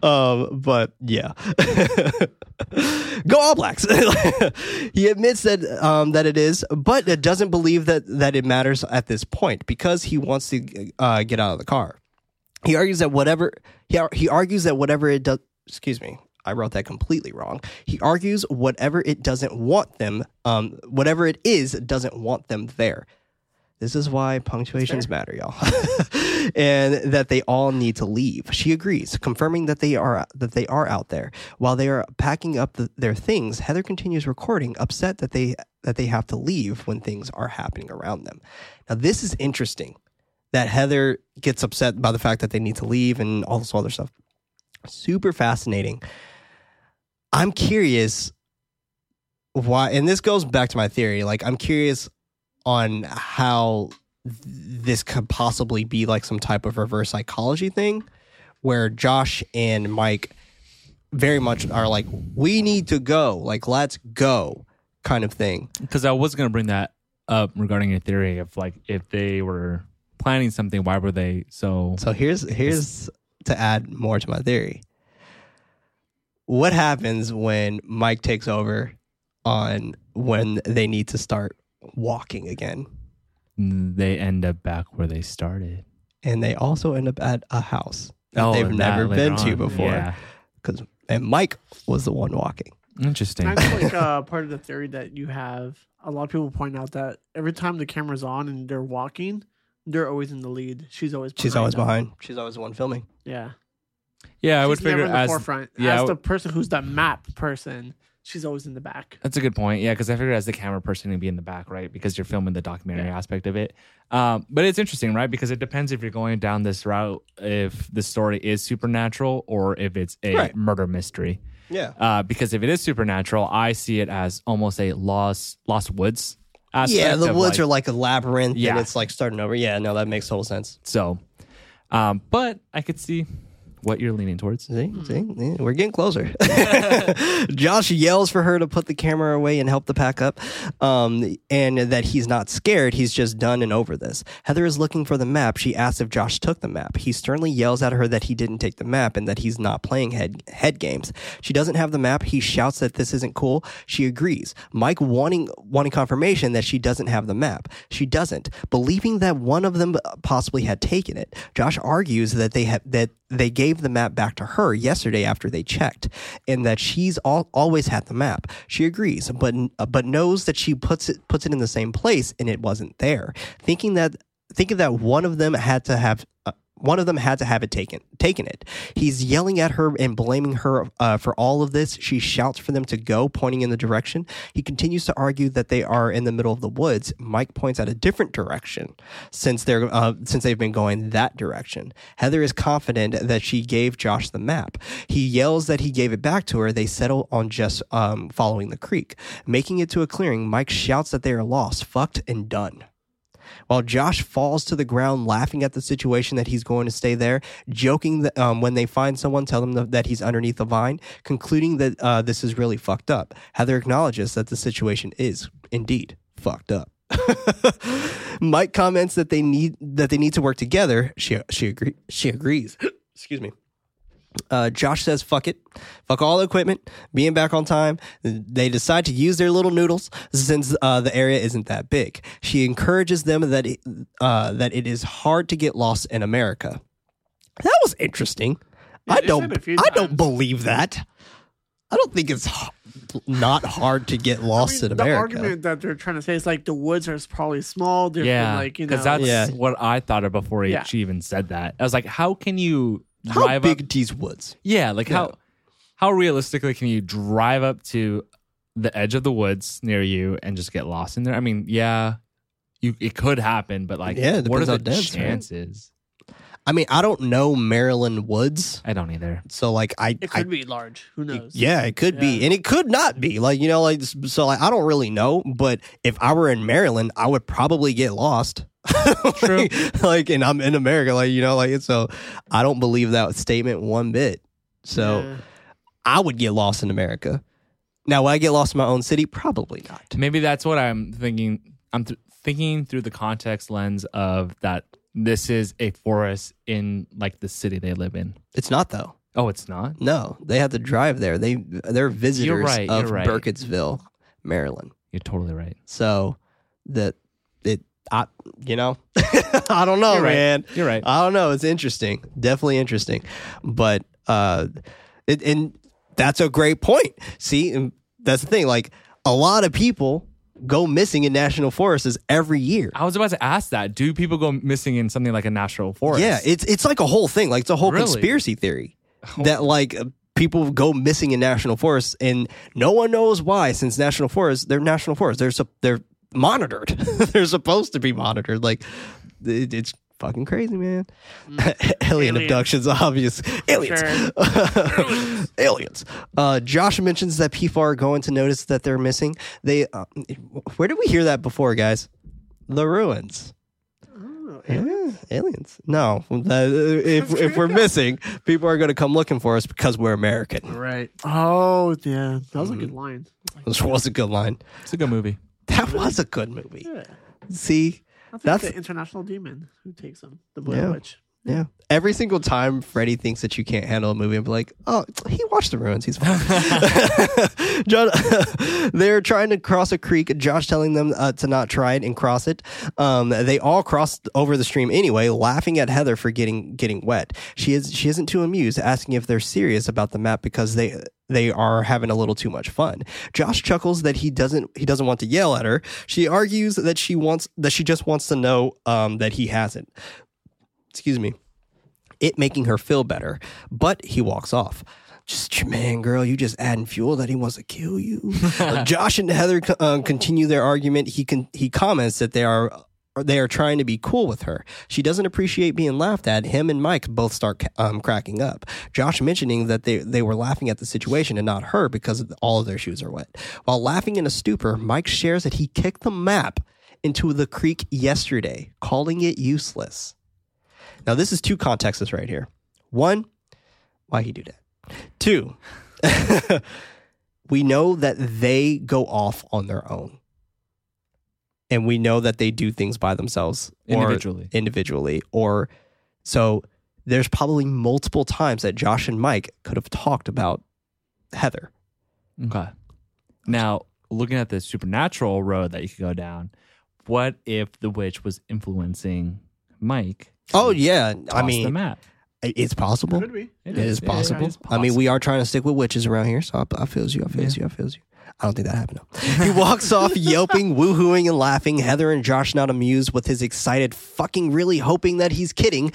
um, but yeah. Go All Blacks. he admits that um, that it is, but it doesn't believe that that it matters at this point because he wants to uh, get out of the car. He argues that whatever he he argues that whatever it does. Excuse me, I wrote that completely wrong. He argues whatever it doesn't want them, um, whatever it is, doesn't want them there. This is why punctuations matter, y'all. and that they all need to leave. She agrees, confirming that they are that they are out there. While they are packing up the, their things, Heather continues recording, upset that they that they have to leave when things are happening around them. Now, this is interesting that Heather gets upset by the fact that they need to leave and all this other stuff. Super fascinating. I'm curious why, and this goes back to my theory. Like, I'm curious on how th- this could possibly be like some type of reverse psychology thing where Josh and Mike very much are like, we need to go, like, let's go kind of thing. Because I was going to bring that up regarding your theory of like if they were planning something, why were they so? So here's here's to add more to my theory. What happens when Mike takes over on when they need to start walking again? They end up back where they started. And they also end up at a house that Oh, they've that never later been to on. before. Yeah. Cause and Mike was the one walking. Interesting. That's like uh, part of the theory that you have. A lot of people point out that every time the camera's on and they're walking, they're always in the lead. She's always She's behind always them. behind. She's always the one filming. Yeah, yeah, I would she's never figure in the as forefront. yeah, I as would- the person who's the map person, she's always in the back. That's a good point. Yeah, because I figured as the camera person to be in the back, right? Because you're filming the documentary aspect of it. Um, but it's interesting, right? Because it depends if you're going down this route, if the story is supernatural or if it's a Right. murder mystery. Yeah. Uh, because if it is supernatural, I see it as almost a lost lost woods. Yeah, the woods like- are like a labyrinth Yeah. and it's like starting over. Yeah, no, that makes total sense. so. Um, but I could see what you're leaning towards. See, see, Yeah, we're getting closer. Josh yells for her to put the camera away and help the pack up, um, and that he's not scared. He's just done and over this. Heather is looking for the map. She asks if Josh took the map. He sternly yells at her that he didn't take the map and that he's not playing head head games. She doesn't have the map. He shouts that this isn't cool. She agrees. Mike wanting wanting confirmation that she doesn't have the map. She doesn't, believing that one of them possibly had taken it. Josh argues that they have that they gave the map back to her yesterday after they checked, and that she's all, always had the map. She agrees, but but knows that she puts it puts it in the same place and it wasn't there. Thinking that thinking that one of them had to have. One of them had to have it taken. Taken it. He's yelling at her and blaming her uh, for all of this. She shouts for them to go, pointing in the direction. He continues to argue that they are in the middle of the woods. Mike points out a different direction since they're uh, since they've been going that direction. Heather is confident that she gave Josh the map. He yells that he gave it back to her. They settle on just um, following the creek, making it to a clearing. Mike shouts that they are lost, fucked, and done. While Josh falls to the ground laughing at the situation that he's going to stay there, joking that um, when they find someone, tell them that he's underneath the vine, concluding that uh, this is really fucked up. Heather acknowledges that the situation is indeed fucked up. Mike comments that they need that they need to work together. She she agree, she agrees. Excuse me. Uh, Josh says, fuck it. Fuck all the equipment. Being back on time. They decide to use their little noodles since uh, the area isn't that big. She encourages them that it, uh, that it is hard to get lost in America. That was interesting. Yeah, I don't. said it I don't believe that. I don't think it's not hard to get I lost mean, in the America. argument that they're trying to say is like the woods are probably small, Yeah, like you know, because that's Yeah. what I thought of before Yeah. she even said that. I was like, how can you How big up? these woods? Yeah, like how how realistically can you drive up to the edge of the woods near you and just get lost in there? I mean, yeah, you it could happen, but like, Yeah, it what are the dense, right? chances? I mean, I don't know Maryland woods, I don't either. so like I, it I could be large. Who knows? Yeah, it could be, and it could not be. Like you know, like so. Like I don't really know, but if I were in Maryland, I would probably get lost. True. like, like, and I'm um, in America, like you know, like so. I don't believe that statement one bit. So Yeah. I would get lost in America. Now, would I get lost in my own city? Probably not. Maybe that's what I'm thinking. I'm th- thinking through the context lens of that. This is a forest in like the city they live in. It's not though. Oh, it's not. No, they have to drive there. They they're visitors right, of right. Burkittsville, Maryland. You're totally right. So that it, I, you know, I don't know, You're right. man. You're right. I don't know. It's interesting. Definitely interesting. But uh it, and that's a great point. See, and that's the thing. Like a lot of people go missing in national forests every year. I was about to ask that. Do people go missing in something like a national forest? Yeah, it's it's like a whole thing. Like it's a whole Really? conspiracy theory that like uh, people go missing in national forests and no one knows why. Since national forests, they're national forests. They're sup- they're monitored. they're supposed to be monitored. Like it, it's fucking crazy, man. Alien Aliens. abductions, obvious. Aliens. Aliens. Uh, Josh mentions that people are going to notice that they're missing. They, uh, where did we hear that before, guys? The ruins. Oh, Yeah, aliens. No, that- if if we're missing, people are going to come looking for us because we're American. Right. Oh, yeah. That was a good Mm-hmm. line. This was a good line. It's a good movie. That was a good movie. Yeah. See, That's- the international demon who takes him, the Blair Yeah. Witch. Yeah. Every single time Freddy thinks that you can't handle a movie, I'm like, oh, he watched the ruins. He's fine. John, they're trying to cross a creek. Josh telling them uh, to not try it and cross it. Um, they all cross over the stream anyway, laughing at Heather for getting getting wet. She is she isn't too amused, asking if they're serious about the map because they they are having a little too much fun. Josh chuckles that he doesn't he doesn't want to yell at her. She argues that she wants that she just wants to know um, that he hasn't. Excuse me it making her feel better. But he walks off. Just man, girl, you just adding fuel that he wants to kill you. Uh, Josh and Heather uh, continue their argument. He can he comments that they are they are trying to be cool with her. She doesn't appreciate being laughed at. Him and Mike both start um, cracking up. Josh mentioning that they they were laughing at the situation and not her because all of their shoes are wet. While laughing in a stupor, Mike shares that he kicked the map into the creek yesterday, calling it useless. Now, this is two contexts right here. One, why he do that? Two, we know that they go off on their own. And we know that they do things by themselves or Individually. individually. Or so there's probably multiple times that Josh and Mike could have talked about Heather. Okay. Now, looking at the supernatural road that you could go down, what if the witch was influencing Mike? To Oh yeah, I toss the mean map. it's possible. Could be. It is Yeah, possible. it's I mean, we are trying to stick with witches around here, so I, I feels you. I feels Yeah. you. I feels you. I don't think that happened. No. He walks off yelping, woohooing, and laughing. Heather and Josh not amused with his excited fucking really hoping that he's kidding.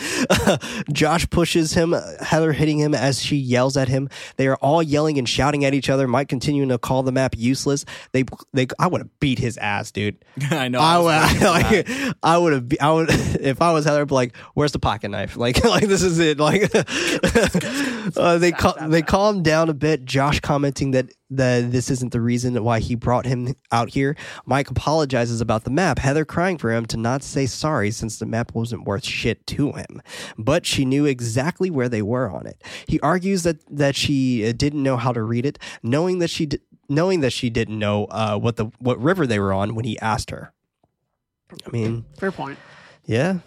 Josh pushes him, Heather hitting him as she yells at him. They are all yelling and shouting at each other. Mike continuing to call the map useless. They they I would have beat his ass, dude. I know. I would, waiting for that. like, I would have, I would, if I was Heather, I'd be like, "Where's the pocket knife?" Like, like this is it. Like, uh, they cal- they calm down a bit. Josh commenting that that this isn't the reason why he brought him out here. Mike apologizes about the map. Heather crying for him to not say sorry since the map wasn't worth shit to him, but she knew exactly where they were on it. He argues that that she uh, didn't know how to read it, knowing that she. D- Knowing that she didn't know uh, what the what river they were on when he asked her, I mean, Fair point. yeah.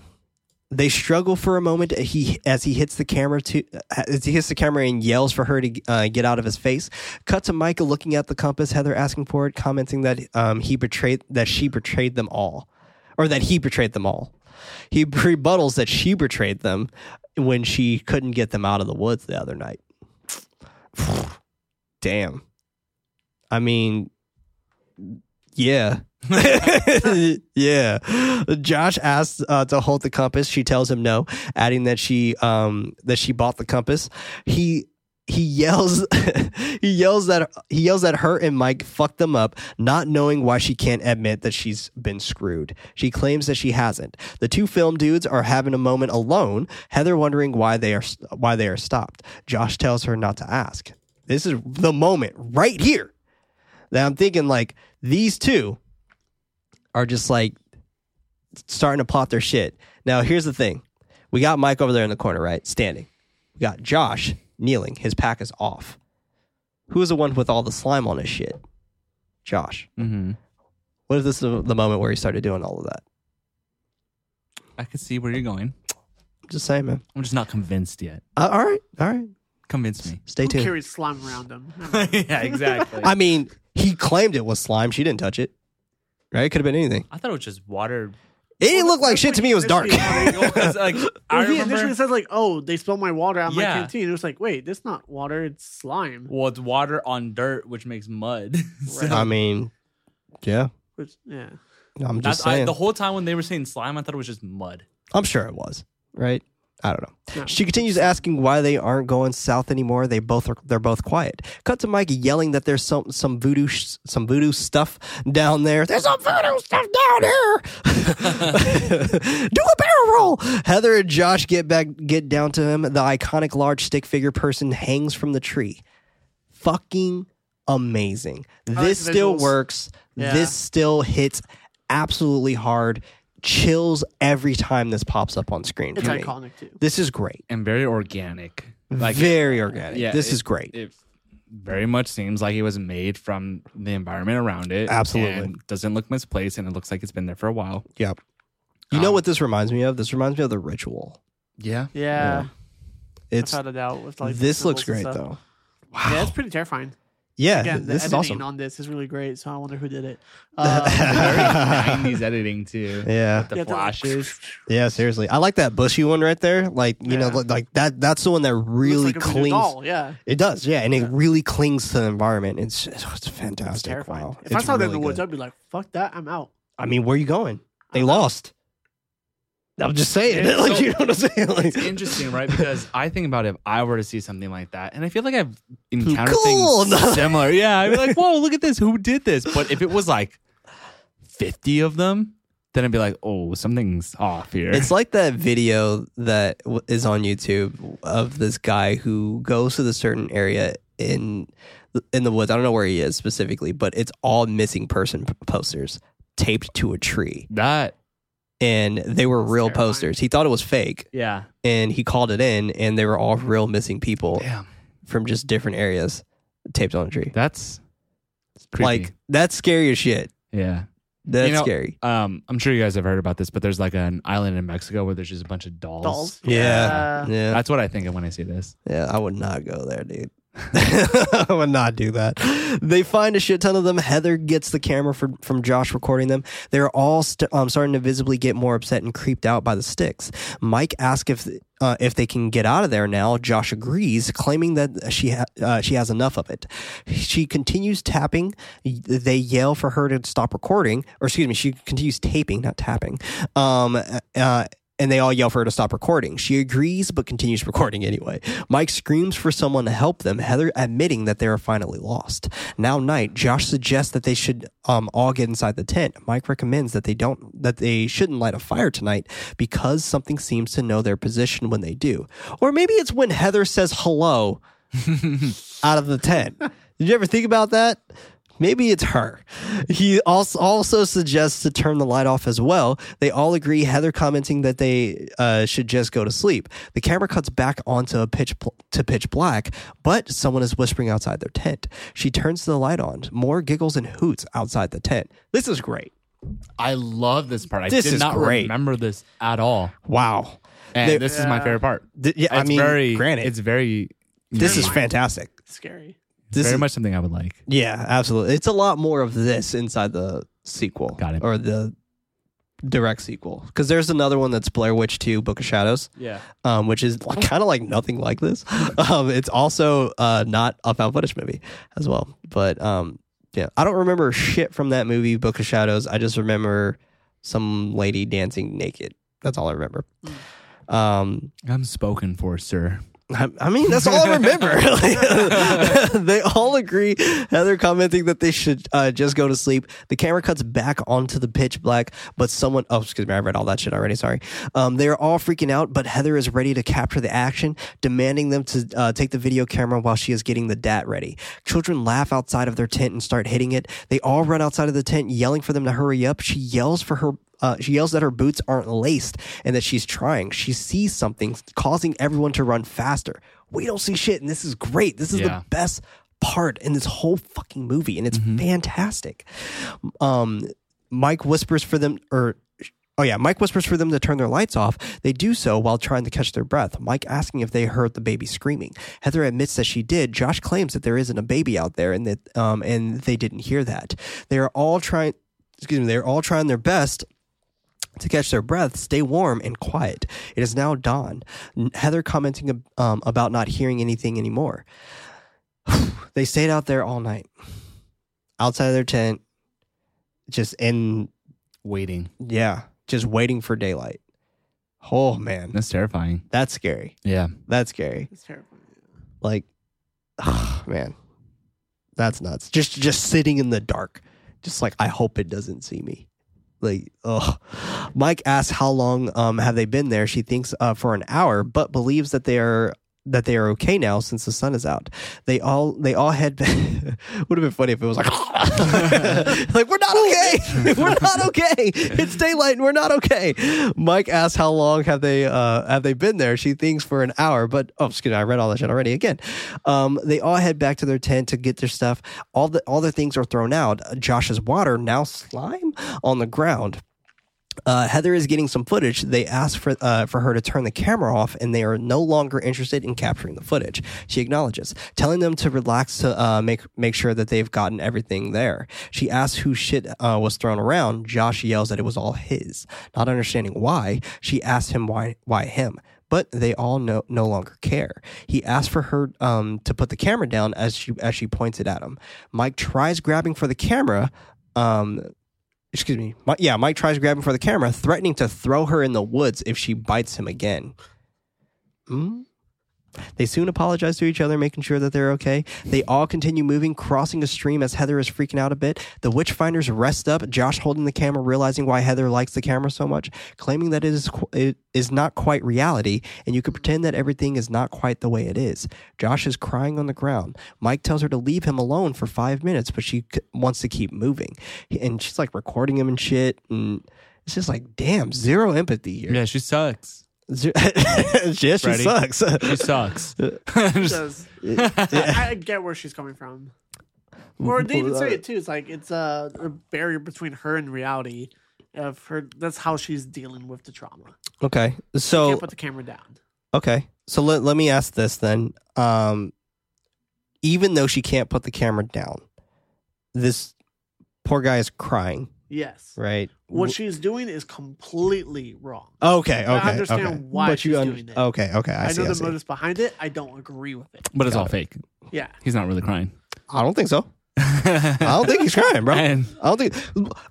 They struggle for a moment. He as he hits the camera to as he hits the camera and yells for her to uh, get out of his face. Cut to Micah looking at the compass. Heather asking for it, commenting that um, he betrayed that she betrayed them all, or that he betrayed them all. He rebuttals that she betrayed them when she couldn't get them out of the woods the other night. Damn. I mean, yeah. yeah. Josh asks uh, to hold the compass. She tells him no, adding that she um that she bought the compass. He he yells he yells that he yells that her and Mike fucked them up, not knowing why she can't admit that she's been screwed. She claims that she hasn't. The two film dudes are having a moment alone. Heather wondering why they are why they are stopped. Josh tells her not to ask. This is the moment right here that I'm thinking like these two are just like starting to plot their shit. Now, here's the thing. We got Mike over there in the corner, right? Standing. We got Josh kneeling. His pack is off. Who is the one with all the slime on his shit? Josh. Mhm. What if this is the moment where he started doing all of that? I can see where you're going. I'm just saying, man. I'm just not convinced yet. Uh, all right. All right. Convince me. Stay Who tuned. carries slime around him? yeah, exactly. I mean, he claimed it was slime. She didn't touch it. Right? It could have been anything. I thought it was just water. It didn't look like shit to me. It was dark. initially- Because, like, I Well, he remember. initially said like, "Oh, they spilled my water out of my Yeah. canteen." It was like, "Wait, this not water; it's slime." well, it's water on dirt, which makes mud. So I mean, yeah. Which, yeah, I'm just that's, I, saying. the whole time when they were saying slime, I thought it was just mud. I'm sure it was, right? I don't know. No. She continues asking why they aren't going south anymore. They both are they're both quiet. Cut to Mike yelling that there's some some voodoo sh- some voodoo stuff down there. There's some voodoo stuff down here. Do a barrel roll. Heather and Josh get back get down to him. The iconic large stick figure person hangs from the tree. Fucking amazing. like This still works. Yeah. This still hits absolutely hard. Chills every time this pops up on screen. it's for me. iconic too. This is great. And very organic. Like, Very organic. yeah, this it- is great. It very much seems like it was made from the environment around it. Absolutely. and doesn't look misplaced, and it looks like it's been there for a while. yep. You know Um, what this reminds me of? This reminds me of the ritual. Yeah. Yeah, It's I've had it out with like this looks great and stuff. though. Yeah, it's pretty terrifying. Yeah, Again, the this is editing awesome. on this is really great. So I wonder who did it. Uh, Very 90s editing too. yeah, The yeah, they're like- flashes. yeah. Seriously, I like that bushy one right there. Like you know, Yeah. like- like that. That's the one that looks really like a voodoo clings. doll, Yeah, It does, yeah, and Yeah. it really clings to the environment. It's it's fantastic. it's terrifying. Wow. If I It's saw that in really the woods, good. I'd be like, "Fuck that, I'm out." I mean, where are you going? They I don't know. lost. I'm just saying. Yeah, like so- you know what I'm saying? Like, It's interesting, right? Because I think about if I were to see something like that, and I feel like I've encountered Cool. things similar. Yeah, I'd be like, "Whoa, look at this! Who did this?" But if it was like fifty of them, then I'd be like, "Oh, something's off here." It's like that video that w- is on YouTube of this guy who goes to the certain area in in the woods. I don't know where he is specifically, but it's all missing person p- posters taped to a tree, that. And they were real terrifying. posters. He thought it was fake, Yeah. and he called it in, and they were all real missing people Damn. from just different areas taped on a tree. That's creepy. Like that's scary as shit. yeah. That's You know- scary. Um, I'm sure you guys have heard about this, but there's like an island in Mexico where there's just a bunch of dolls. Dolls. Yeah, yeah, That's what I think of when I see this. yeah. I would not go there, dude. I would not do that. They find a shit ton of them. Heather gets the camera for, from Josh recording them. They're all st- um, starting to visibly get more upset and creeped out by the sticks. Mike asks if uh, if they can get out of there now. Josh agrees, claiming that she ha- uh, she has enough of it. She continues tapping. They yell for her to stop recording, or excuse me, she continues taping, not tapping. Um, uh, and they all yell for her to stop recording. She agrees, but continues recording anyway. Mike screams for someone to help them, Heather admitting that they are finally lost. Now night, Josh suggests that they should um, all get inside the tent. Mike recommends that they don't that they shouldn't light a fire tonight because something seems to know their position when they do. Or maybe it's when Heather says hello out of the tent. Did you ever think about that? Maybe it's her. He also also suggests to turn the light off as well. They all agree. Heather commenting that they uh, should just go to sleep. The camera cuts back onto a pitch pl- to pitch black, but someone is whispering outside their tent. She turns the light on. More giggles and hoots outside the tent. This is great. I love this part. I This did is not great. remember this at all. Wow. And They- this is my favorite part. Th- yeah, I mean, very granted, It's very this is Very- fantastic. Scary. This very is, much something I would like. Yeah, absolutely. It's a lot more of this inside the sequel. Got it. Or the direct sequel. Because there's another one that's Blair Witch 2 Book of Shadows, Yeah. um, which is kind of like nothing like this. Um, it's also uh, not a found footage movie as well. But um, yeah, I don't remember shit from that movie, Book of Shadows. I just remember some lady dancing naked. That's all I remember. Um, I'm spoken for, sir. I, mean, that's all I remember. They all agree. Heather commenting that they should uh, just go to sleep. The camera cuts back onto the pitch black, but someone, oh, excuse me, I read all that shit already. Sorry. Um, they are all freaking out, but Heather is ready to capture the action, demanding them to uh, take the video camera while she is getting the DAT ready. Children laugh outside of their tent and start hitting it. They all run outside of the tent, yelling for them to hurry up. She yells for her uh, she yells that her boots aren't laced and that she's trying. She sees something causing everyone to run faster. We don't see shit, and this is great. This is Yeah. the best part in this whole fucking movie, and it's fantastic. Um, Mike whispers for them, or oh yeah, Mike whispers for them to turn their lights off. They do so while trying to catch their breath. Mike asking if they heard the baby screaming. Heather admits that she did. Josh claims that there isn't a baby out there, and that um, and they didn't hear that. They are all trying. Excuse me. They're all trying their best to catch their breath, stay warm and quiet. It is now dawn. Heather commenting um, about not hearing anything anymore. they stayed out there all night, outside of their tent, just in, Waiting. yeah, just waiting for daylight. Oh man, That's terrifying. that's scary. Yeah. That's scary. It's terrifying. Like, oh, man, that's nuts. Just just sitting in the dark, just like I hope it doesn't see me. Like, oh, Mike asks how long um have they been there? She thinks uh, for an hour, but believes that they are that they are okay now since the sun is out. They all they all head. Would have been funny if it was like, like we're not okay. we're not okay. It's daylight and we're not okay. Mike asks how long have they uh have they been there? She thinks for an hour, but oh excuse me, I read all that shit already. Again, um, they all head back to their tent to get their stuff. All the all their things are thrown out. Josh's water now slime on the ground. Uh, Heather is getting some footage. They ask for uh, for her to turn the camera off, and they are no longer interested in capturing the footage. She acknowledges, telling them to relax to uh, make make sure that they've gotten everything there. She asks who shit uh, was thrown around. Josh yells that it was all his. Not understanding why, she asks him why why him. But they all no, no longer care. He asks for her um, to put the camera down as she as she points it at him. Mike tries grabbing for the camera, um, excuse me. Yeah, Mike tries grabbing for the camera, threatening to throw her in the woods if she bites him again. Hmm? They soon apologize to each other, making sure that they're okay. They all continue moving, crossing a stream as Heather is freaking out a bit. The Witchfinders rest up, Josh holding the camera, realizing why Heather likes the camera so much, claiming that it is it is not quite reality, and you can pretend that everything is not quite the way it is. Josh is crying on the ground. Mike tells her to leave him alone for five minutes, but she wants to keep moving, and she's like recording him and shit, and it's just like, damn, zero empathy here. Yeah, she sucks. Ze- yeah, she Freddy. sucks. She sucks. It does. I, I get where she's coming from. Or they even say it too. It's like it's a, a barrier between her and reality. Of her, that's how she's dealing with the trauma. Okay, Can't so put the camera down. okay, so let let me ask this then. Um, even though she can't put the camera down, this poor guy is crying, Yes. right? What she's doing is completely wrong. Okay, okay. I understand okay. why but you she's un- doing it. Okay, okay. I, I, see, know I the see. motives behind it. I don't agree with it. But it's all Got fake. Yeah. He's not really crying. I don't think so. I don't think he's crying, bro. I don't think.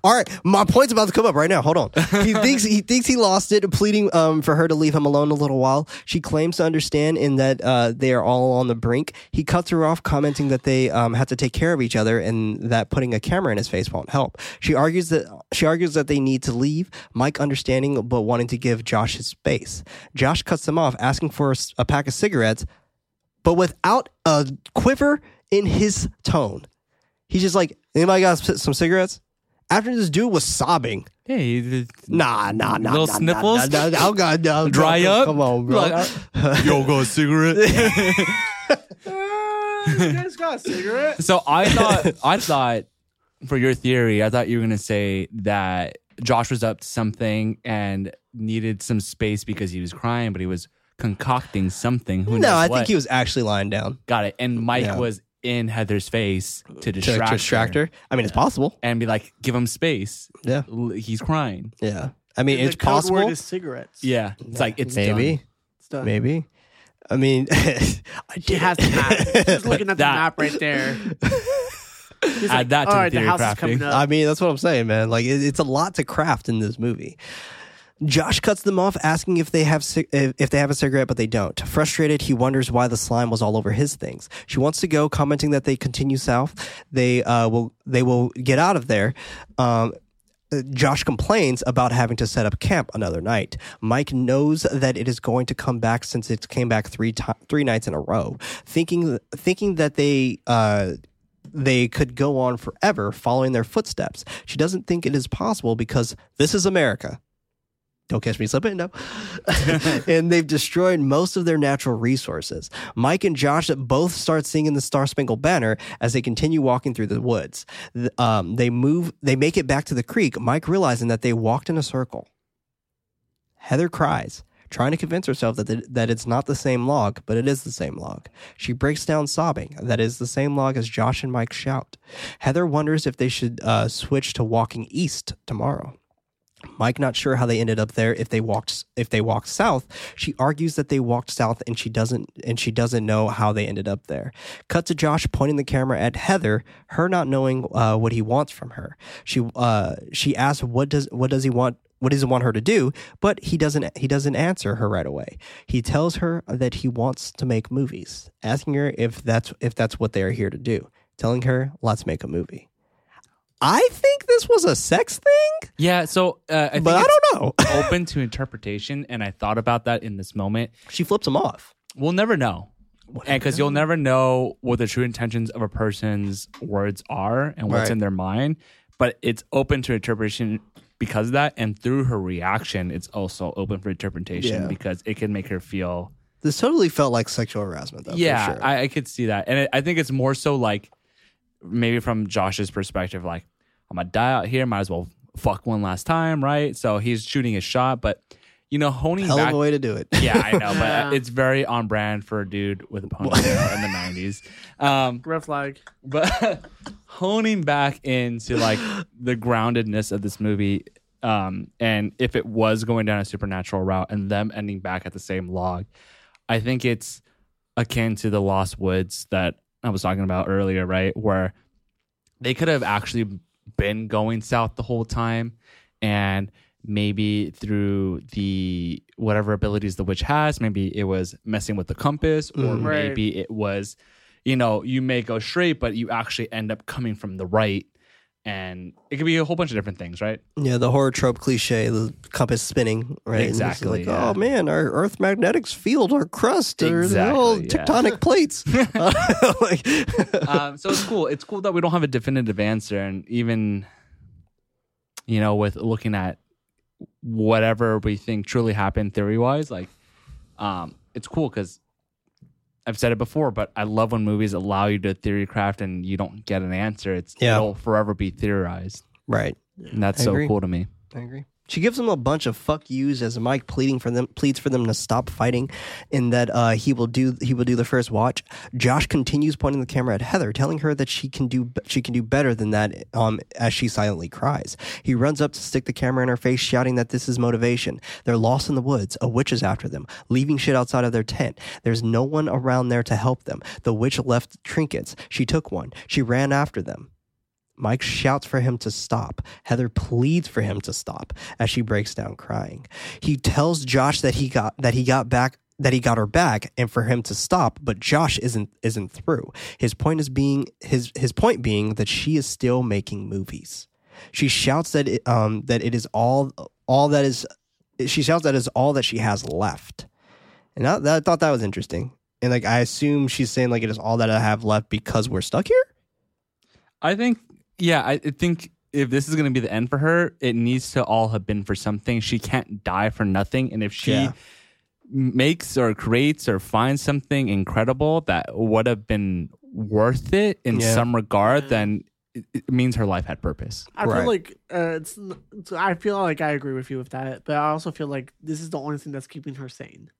All right, my point's about to come up right now. Hold on. He thinks he thinks he lost it, pleading um, for her to leave him alone a little while. She claims to understand in that uh, they are all on the brink. He cuts her off, commenting that they um, have to take care of each other and that putting a camera in his face won't help. She argues that she argues that they need to leave. Mike understanding but wanting to give Josh his space. Josh cuts them off, asking for a pack of cigarettes, but without a quiver in his tone. He's just like, anybody got some cigarettes? After this dude was sobbing. Hey, Nah, nah, nah. Little nah, sniffles? Nah, nah, nah, oh God, no, Dry no, up? Come on, bro. Like, uh, yo, go a cigarette. Uh, you guys got a cigarette? so I thought, I thought, for your theory, I thought you were gonna say that Josh was up to something and needed some space because he was crying, but he was concocting something. Who knows no, I what. think he was actually lying down got it. And Mike Yeah. was in Heather's face to to distract, distract her. I mean, it's possible. and be like, give him space. Yeah, L- He's crying. yeah. I mean, And it's the code possible. Word is cigarettes. Yeah, it's like it's maybe, done. It's done. maybe. I mean, I She has the map. She's looking at the That- map right there. He's Add that to All the right, the theory house is crafting." coming up. I mean, that's what I'm saying, man. Like, it, it's a lot to craft in this movie. Josh cuts them off, asking if they have if they have a cigarette, but they don't. Frustrated, he wonders why the slime was all over his things. She wants to go, commenting that they continue south. They uh, will they will get out of there. Um, uh, Josh complains about having to set up camp another night. Mike knows that it is going to come back since it came back three ti three nights in a row. Thinking thinking that they uh, they could go on forever following their footsteps. She doesn't think it is possible because this is America. Don't catch me slipping, no. and they've destroyed most of their natural resources. Mike and Josh both start singing the Star Spangled Banner as they continue walking through the woods. Um, they move, they make it back to the creek. Mike realizing that they walked in a circle. Heather cries, trying to convince herself that the, that it's not the same log, but it is the same log. She breaks down sobbing. That is the same log as Josh and Mike shout. Heather wonders if they should uh, switch to walking east tomorrow. Mike not sure how they ended up there if they walked if they walked south. She argues that they walked south and she doesn't and she doesn't know how they ended up there. Cut to Josh pointing the camera at Heather, her not knowing uh, what he wants from her. She uh, she asks what does what does he want what does he want her to do, but he doesn't he doesn't answer her right away. He tells her that he wants to make movies, asking her if that's if that's what they are here to do. Telling her, "Let's make a movie." I think this was a sex thing, Yeah, so uh, I think but I don't know. open to interpretation, and I thought about that in this moment. she flips him off. We'll never know, and because you'll never know what the true intentions of a person's words are and what's Right. in their mind. But it's open to interpretation because of that, and through her reaction, it's also open for interpretation Yeah. because it can make her feel. This totally felt like sexual harassment, though. yeah, for sure. I, I could see that, and it, I think it's more so like maybe from Josh's perspective, like I'm gonna die out here, might as well fuck one last time, right? So he's shooting his shot, but you know, honing hell back. of a way to do it. Yeah, I know, but Yeah. it's very on brand for a dude with a ponytail in the '90s. Um, Red flag. but honing back into like the groundedness of this movie, um, and if it was going down a supernatural route and them ending back at the same log, I think it's akin to the Lost Woods that I was talking about earlier, right? Where they could have actually been going south the whole time and maybe through the whatever abilities the witch has maybe it was messing with the compass or Mm. Right. maybe it was you know you may go straight but you actually end up coming from the right and it could be a whole bunch of different things right Yeah, the horror trope cliche, the compass spinning, right? Exactly, Like, yeah. oh man, our Earth magnetics field, our crust, Exactly, yeah. tectonic plates. like, um, so it's cool. It's cool that we don't have a definitive answer, and even you know, with looking at whatever we think truly happened theory wise, like um, it's cool because I've said it before, but I love when movies allow you to theory craft and you don't get an answer. It's Yeah. it'll forever be theorized, right. and that's I so agree. cool to me. I agree. She gives them a bunch of fuck yous as Mike pleading for them pleads for them to stop fighting, and that uh, he will do he will do the first watch. Josh continues pointing the camera at Heather, telling her that she can do she can do better than that. Um, as she silently cries, he runs up to stick the camera in her face, shouting that this is motivation. They're lost in the woods. A witch is after them, leaving shit outside of their tent. There's no one around there to help them. The witch left trinkets. She took one. She ran after them. Mike shouts for him to stop. Heather pleads for him to stop as she breaks down crying. He tells Josh that he got that he got back that he got her back and for him to stop, but Josh isn't isn't through. His point is being his his point being that she is still making movies. She shouts that it, um that it is all all that is she shouts that is all that she has left. And I, I thought that was interesting. And like I assume she's saying like it is all that I have left because we're stuck here. I think, yeah, I I think if this is going to be the end for her, it needs to all have been for something. She can't die for nothing. And if she Yeah. makes or creates or finds something incredible that would have been worth it in Yeah. some regard, then it, it means her life had purpose. I Right. feel like uh, it's, it's. I feel like I agree with you with that, but I also feel like this is the only thing that's keeping her sane.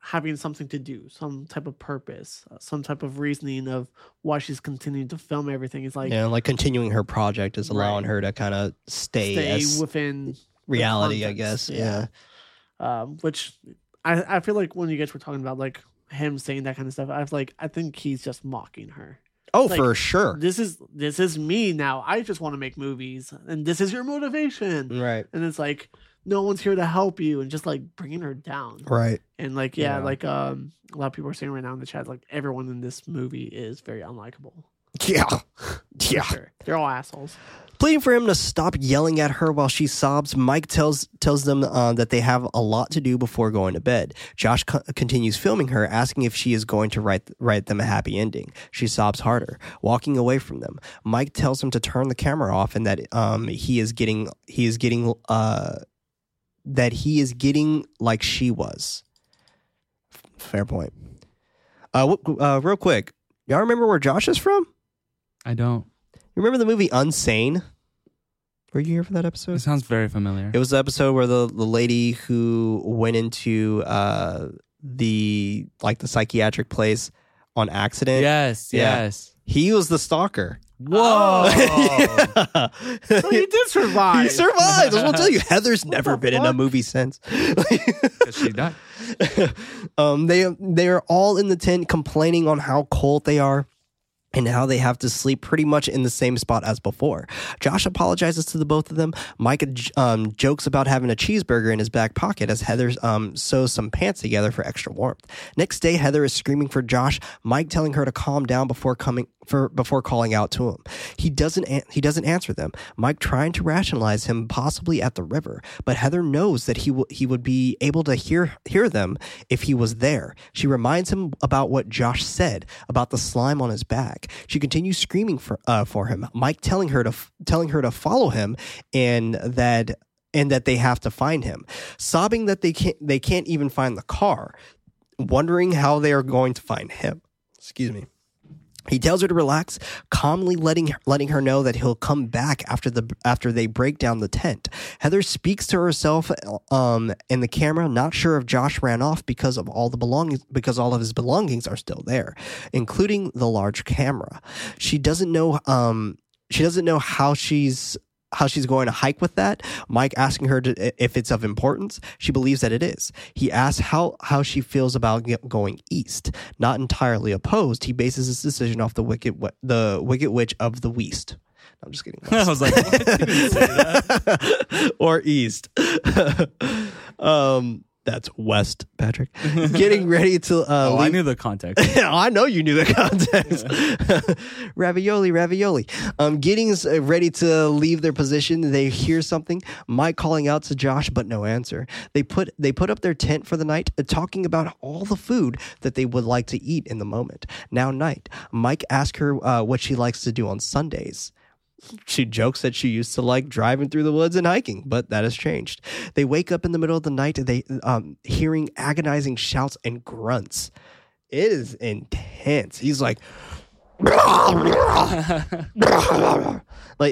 Having something to do, some type of purpose, uh, some type of reasoning of why she's continuing to film everything is like yeah, like continuing her project is allowing Right. her to kind of stay, stay within reality, I guess. Yeah. yeah. um, which I, I feel like when you guys were talking about like him saying that kind of stuff, I was like, I think he's just mocking her. Oh, Like, for sure. This is this is me now. I just want to make movies, and this is your motivation. Right. And it's like no one's here to help you, and just like bringing her down. Right. And like yeah, Yeah. like um, a lot of people are saying right now in the chat, like everyone in this movie is very unlikable. Yeah. Yeah. sure. they're all assholes. Pleading for him to stop yelling at her while she sobs, Mike tells tells them uh, that they have a lot to do before going to bed. Josh co- continues filming her, asking if she is going to write write them a happy ending. She sobs harder, walking away from them. Mike tells him to turn the camera off and that um, he is getting he is getting uh, that he is getting like she was. Fair point. Uh, uh, real quick, y'all remember where Josh is from? I don't. You remember the movie Unsane? Were you here for that episode? It sounds very familiar. It was the episode where the, the lady who went into uh, the like the psychiatric place on accident. yes, Yeah. yes. He was the stalker. Whoa. Yeah. So he did survive. he survived. I will tell you, Heather's never the been in a fuck? movie since. 'Cause she died. um, they they are all in the tent complaining on how cold they are. And how they have to sleep pretty much in the same spot as before. Josh apologizes to the both of them. Mike um, jokes about having a cheeseburger in his back pocket as Heather um, sews some pants together for extra warmth. Next day, Heather is screaming for Josh. Mike telling her to calm down before coming for before calling out to him. He doesn't an- he doesn't answer them. Mike trying to rationalize him possibly at the river, but Heather knows that he will he would be able to hear hear them if he was there. She reminds him about what Josh said about the slime on his back. She continues screaming for uh, for him. Mike telling her to f- telling her to follow him and that and that they have to find him. Sobbing that they can't they can't even find the car, wondering how they are going to find him. Excuse me. He tells her to relax, calmly letting letting her know that he'll come back after the after they break down the tent. Heather speaks to herself um, in the camera, not sure if Josh ran off because of all the belongings because all of his belongings are still there, including the large camera. She doesn't know um, she doesn't know how she's how she's going to hike with that. Mike asking her to, if it's of importance. She believes that it is. He asks how, how she feels about going east. Not entirely opposed, he bases his decision off the wicked the wicked witch of the West. I'm just kidding. I was like, what? You didn't say that. or east. um, that's west, Patrick. Getting ready to. Uh, Oh, I leave- knew the context. I know you knew the context. ravioli, ravioli. Um, getting uh, ready to leave their position, they hear something. Mike calling out to Josh, but no answer. They put they put up their tent for the night, uh, talking about all the food that they would like to eat in the moment. Now night, Mike asks her uh, what she likes to do on Sundays. She jokes that she used to like driving through the woods and hiking, but that has changed. They wake up in the middle of the night, they um, hearing agonizing shouts and grunts. It is intense. He's like, like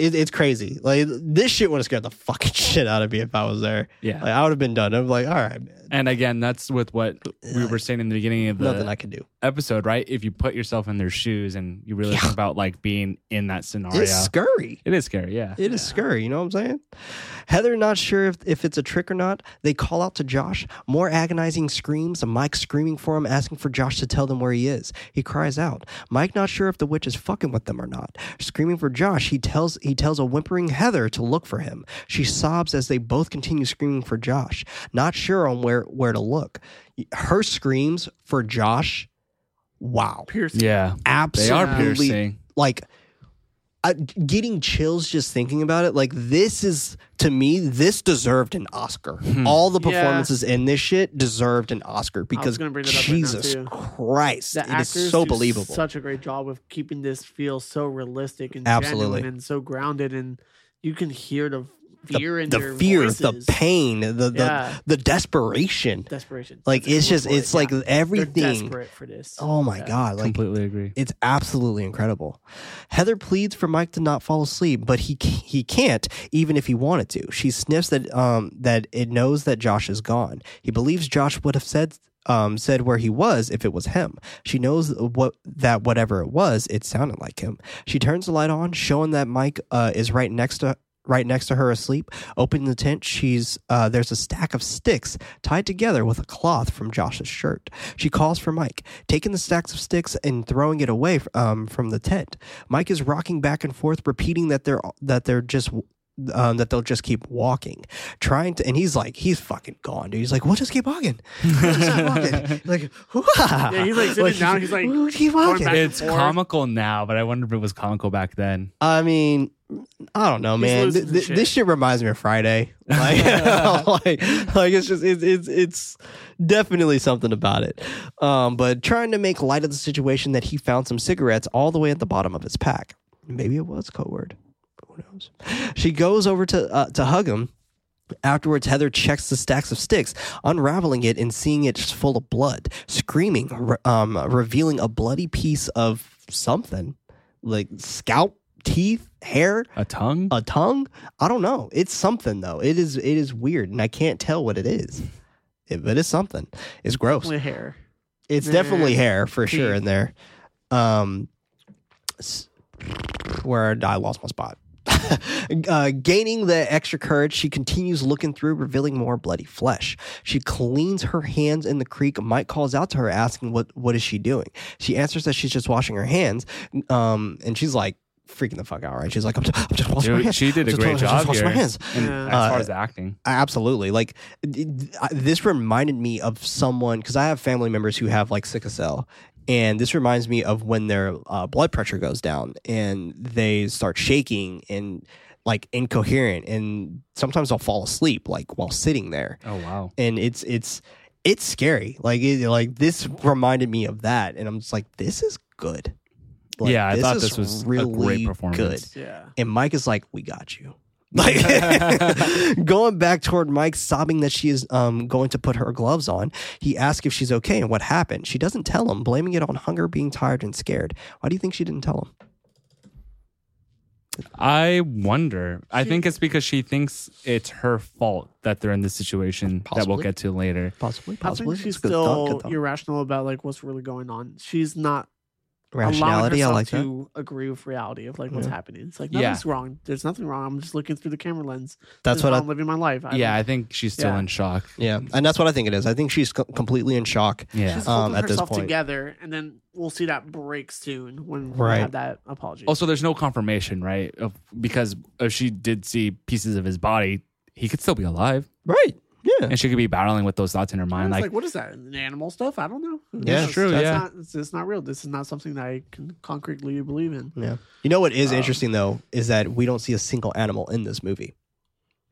it, it's crazy. Like this shit would have scared the fucking shit out of me if I was there. Yeah. Like, I would have been done. I'm like, all right, man, And again, that's with what we were saying in the beginning of the nothing I can do. episode, right? If you put yourself in their shoes and you really think about like being in that scenario, It's scary. it is scary. Yeah. It is scary. You know what I'm saying? Heather not sure if, if it's a trick or not. They call out to Josh. More agonizing screams. Mike screaming for him, asking for Josh to tell them where he is. He cries out. Mike not sure if the witch is fucking with them or not. Screaming for Josh, he tells he tells a whimpering Heather to look for him. She sobs as they both continue screaming for Josh, not sure on where where to look. Her screams for Josh. Wow, Piercing. Yeah. They absolutely are piercing. like I, getting chills just thinking about it. Like this is to me, this deserved an Oscar. Hmm. All the Yeah. performances in this shit deserved an Oscar because gonna bring that up right Jesus. Christ, The it is so do believable. Such a great job of keeping this feel so realistic and Absolutely. genuine and so grounded, and you can hear the fear in the their fear, voices. the pain, the the, Yeah. the desperation. desperation. Like That's it's just word for it, it's like yeah. They're everything. desperate for this. Oh my Yeah. god! Like Completely agree. It's absolutely incredible. Heather pleads for Mike to not fall asleep, but he he can't even if he wanted to. She sniffs that um that it knows that Josh is gone. He believes Josh would have said um said where he was if it was him. She knows what that whatever it was, it sounded like him. She turns the light on, showing that Mike uh, is right next to right next to her asleep. Opening the tent, she's uh, there's a stack of sticks tied together with a cloth from Josh's shirt. She calls for Mike, taking the stacks of sticks and throwing it away um, from the tent. Mike is rocking back and forth, repeating that they're that they're just. Um, that they'll just keep walking, trying to, and he's like, he's fucking gone, dude. He's like, we'll just keep walking, We'll just keep walking. like, Yeah, he's like sitting down. He's like we'll keep going walking. back and It's comical now, but I wonder if it was comical back then. I mean, I don't know, man. Th- th- shit. This shit reminds me of Friday. Like, like, like it's just it's it's it's definitely something about it. Um, but trying to make light of the situation that he found some cigarettes all the way at the bottom of his pack. Maybe it was code word. Who knows? She goes over to uh, to hug him. Afterwards, Heather checks the stacks of sticks, unraveling it and seeing it's full of blood, screaming, re- um, revealing a bloody piece of something like scalp, teeth, hair, A tongue? a tongue. I don't know. It's something though. It is. It is weird, and I can't tell what it is. It, but it's something. It's gross. with hair. It's Nah. definitely hair for sure in there. Um, s- where I lost my spot. uh, gaining the extra courage, she continues looking through, revealing more bloody flesh. She cleans her hands in the creek. Mike calls out to her, asking what what is she doing. She answers that she's just washing her hands, um, and she's like freaking the fuck out. Right? She's like, I'm just, I'm just washing my hands. she did I'm a great washing- I'm just job here. my hands. And Yeah. as Uh, far as acting. Absolutely. Like this reminded me of someone because I have family members who have like sickle cell, and this reminds me of when their uh, blood pressure goes down and they start shaking and like incoherent, and sometimes they'll fall asleep like while sitting there, Oh wow. and it's it's it's scary. Like it, like this reminded me of that, and I'm just like, this is good. Like, yeah, I thought this was really a great good. performance. Yeah. And Mike is like, "We got you." Like going back toward Mike, sobbing that she is um, going to put her gloves on. He asks if she's okay and what happened. She doesn't tell him, blaming it on hunger, being tired, and scared. Why do you think she didn't tell him? I wonder. I think it's because she thinks it's her fault that they're in this situation that we'll get to later. Possibly, I possibly. think she's It's a good thought, still thought. irrational about like what's really going on. She's not rationality. I like herself that. to agree with reality of like what's Yeah. happening. It's like Yeah. nothing's wrong. There's nothing wrong. I'm just looking through the camera lens. That's what I. I'm living my life. I yeah, don't- I think she's still Yeah. in shock. Yeah, and that's what I think it is. I think she's co- completely in shock. Yeah. she's um, at this herself point. together, and then we'll see that break soon when we Right. have that apology. Also, there's no confirmation, right? Of, because if she did see pieces of his body, he could still be alive, Right. Yeah. and she could be battling with those thoughts in her mind. like, like, what is that? Animal stuff? I don't know. Yeah, knows? true, That's yeah. not, it's, it's not real. This is not something that I can concretely believe in. Yeah. You know what is Um, interesting though is that we don't see a single animal in this movie,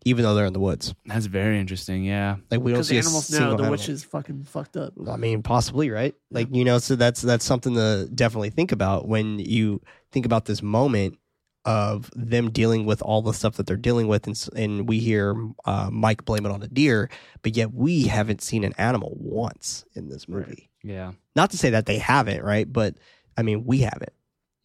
even though they're in the woods. that's very interesting. Yeah, Like we don't see the a animals single know the animal. witch is fucking fucked up. I mean, possibly, right? Like, you know, so that's that's something to definitely think about when you think about this moment of them dealing with all the stuff that they're dealing with, and, and we hear uh, Mike blame it on a deer, but yet we haven't seen an animal once in this movie. yeah. Not to say that they haven't, right? But I mean, we haven't.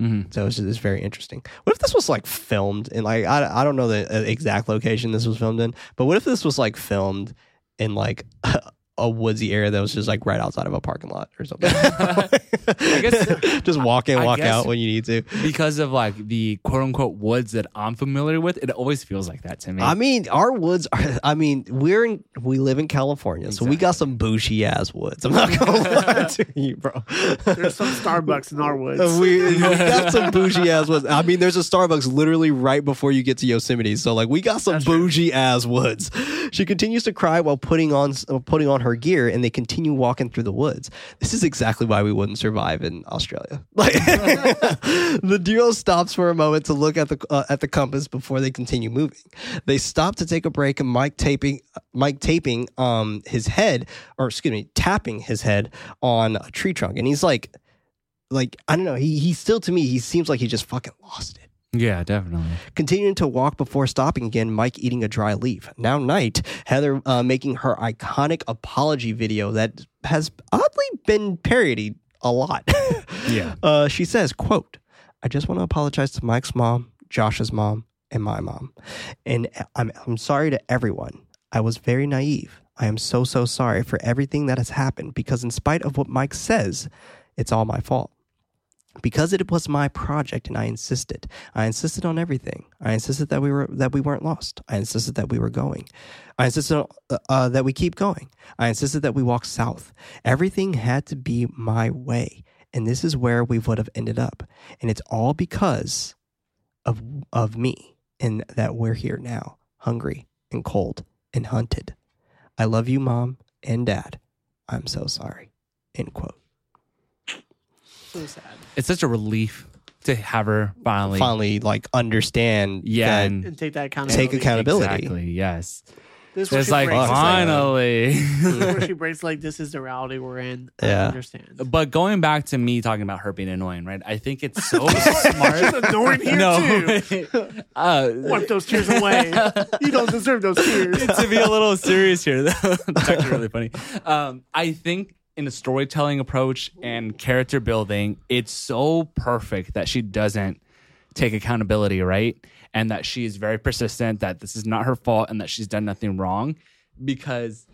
Mhm. So it's, it's very interesting. What if this was like filmed in like I, I don't know the uh, exact location this was filmed in, but what if this was like filmed in like a woodsy area that was just like right outside of a parking lot or something? I guess- just walk in, I walk guess- out when you need to. because of like the quote unquote woods that I'm familiar with, it always feels like that to me. I mean, our woods are. I mean, we're in. We live in California, so we got some bougie ass woods. I'm not gonna lie to you, bro. There's some Starbucks in our woods. we, we got some bougie ass woods. I mean, there's a Starbucks literally right before you get to Yosemite. So like, we got some That's true. bougie ass woods. She continues to cry while putting on putting on her gear, and they continue walking through the woods. This is exactly why we wouldn't survive in Australia. Like, the duo stops for a moment to look at the uh, at the compass before they continue moving. They stop to take a break, and Mike taping Mike taping um his head, or excuse me, tapping his head on a tree trunk, and he's like like I don't know. He he still to me he seems like he just fucking lost it. Yeah, definitely. Continuing to walk before stopping again, Mike eating a dry leaf. Now night, Heather uh, making her iconic apology video that has oddly been parodied a lot. Yeah. Uh, she says, "quote I just want to apologize to Mike's mom, Josh's mom, and my mom, and I'm I'm sorry to everyone. I was very naive. I am so so sorry for everything that has happened because in spite of what Mike says, it's all my fault." Because it was my project and I insisted. I insisted on everything. I insisted that we were that we weren't lost. I insisted that we were going. I insisted uh, uh, that we keep going. I insisted that we walk south. Everything had to be my way, and this is where we would have ended up. And it's all because of of me, and that we're here now, hungry and cold and hunted. I love you, mom and dad. I'm so sorry. End quote. So sad. It's such a relief to have her finally. finally like understand Yeah, that and And take that accountability. take accountability. Exactly. Yes. This is It's like breaks, finally. this is where she breaks like this is the reality we're in. I Yeah. understand. but going back to me talking about her being annoying, right? I think it's so smart. She's annoying here no. too. uh, Wipe those tears away. You don't deserve those tears. to be a little serious here, though, it's actually really funny. Um, I think in the storytelling approach and character building, it's so perfect that she doesn't take accountability, right? And that she is very persistent, that this is not her fault and that she's done nothing wrong because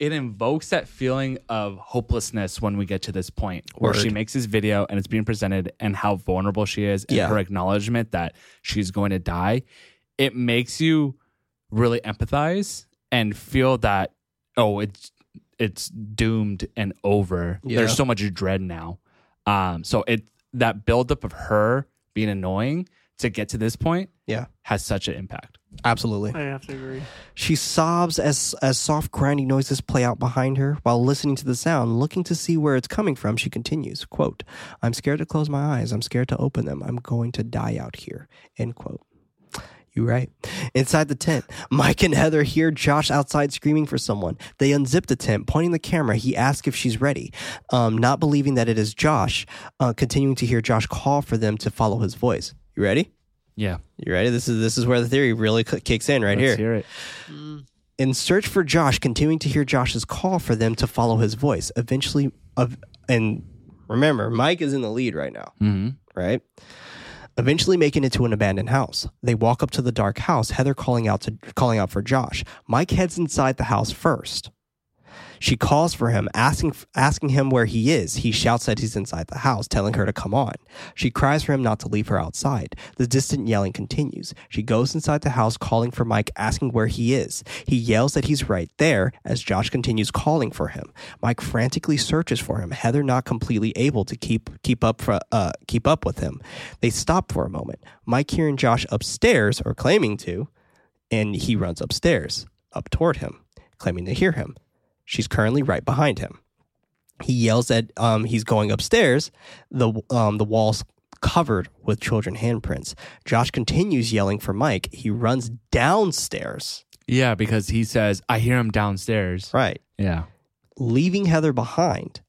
it invokes that feeling of hopelessness when we get to this point where Word. she makes this video and it's being presented and how vulnerable she is and Yeah. her acknowledgement that she's going to die. It makes you really empathize and feel that oh it's it's doomed and over. Yeah. There's so much dread now. Um so it that buildup of her being annoying to get to this point Yeah, has such an impact. absolutely. I have to agree. She sobs as as soft grinding noises play out behind her. While listening to the sound, looking to see where it's coming from, she continues, quote, I'm scared to close my eyes. I'm scared to open them. I'm going to die out here. End quote. You right. Inside the tent, Mike and Heather hear Josh outside screaming for someone. They unzip the tent, pointing the camera. He asks if she's ready, um, not believing that it is Josh, uh, continuing to hear Josh call for them to follow his voice. You ready? Yeah. You ready? This is this is where the theory really kicks in right Let's here. hear it. In search for Josh, continuing to hear Josh's call for them to follow his voice. Eventually, of and remember, Mike is in the lead right now, hmm right? Eventually making it to an abandoned house. They walk up to the dark house, Heather calling out to calling out for Josh. Mike heads inside the house first. She calls for him, asking asking him where he is. He shouts that he's inside the house, telling her to come on. She cries for him not to leave her outside. The distant yelling continues. She goes inside the house, calling for Mike, asking where he is. He yells that he's right there as Josh continues calling for him. Mike frantically searches for him. Heather not completely able to keep keep up for, uh, keep up with him. They stop for a moment. Mike hearing Josh upstairs or claiming to, and he runs upstairs up toward him, claiming to hear him. She's currently right behind him. He yells that um, he's going upstairs. The um, the walls covered with children handprints. Josh continues yelling for Mike. He runs downstairs. Yeah, because he says, I hear him downstairs. Right. Yeah. leaving Heather behind.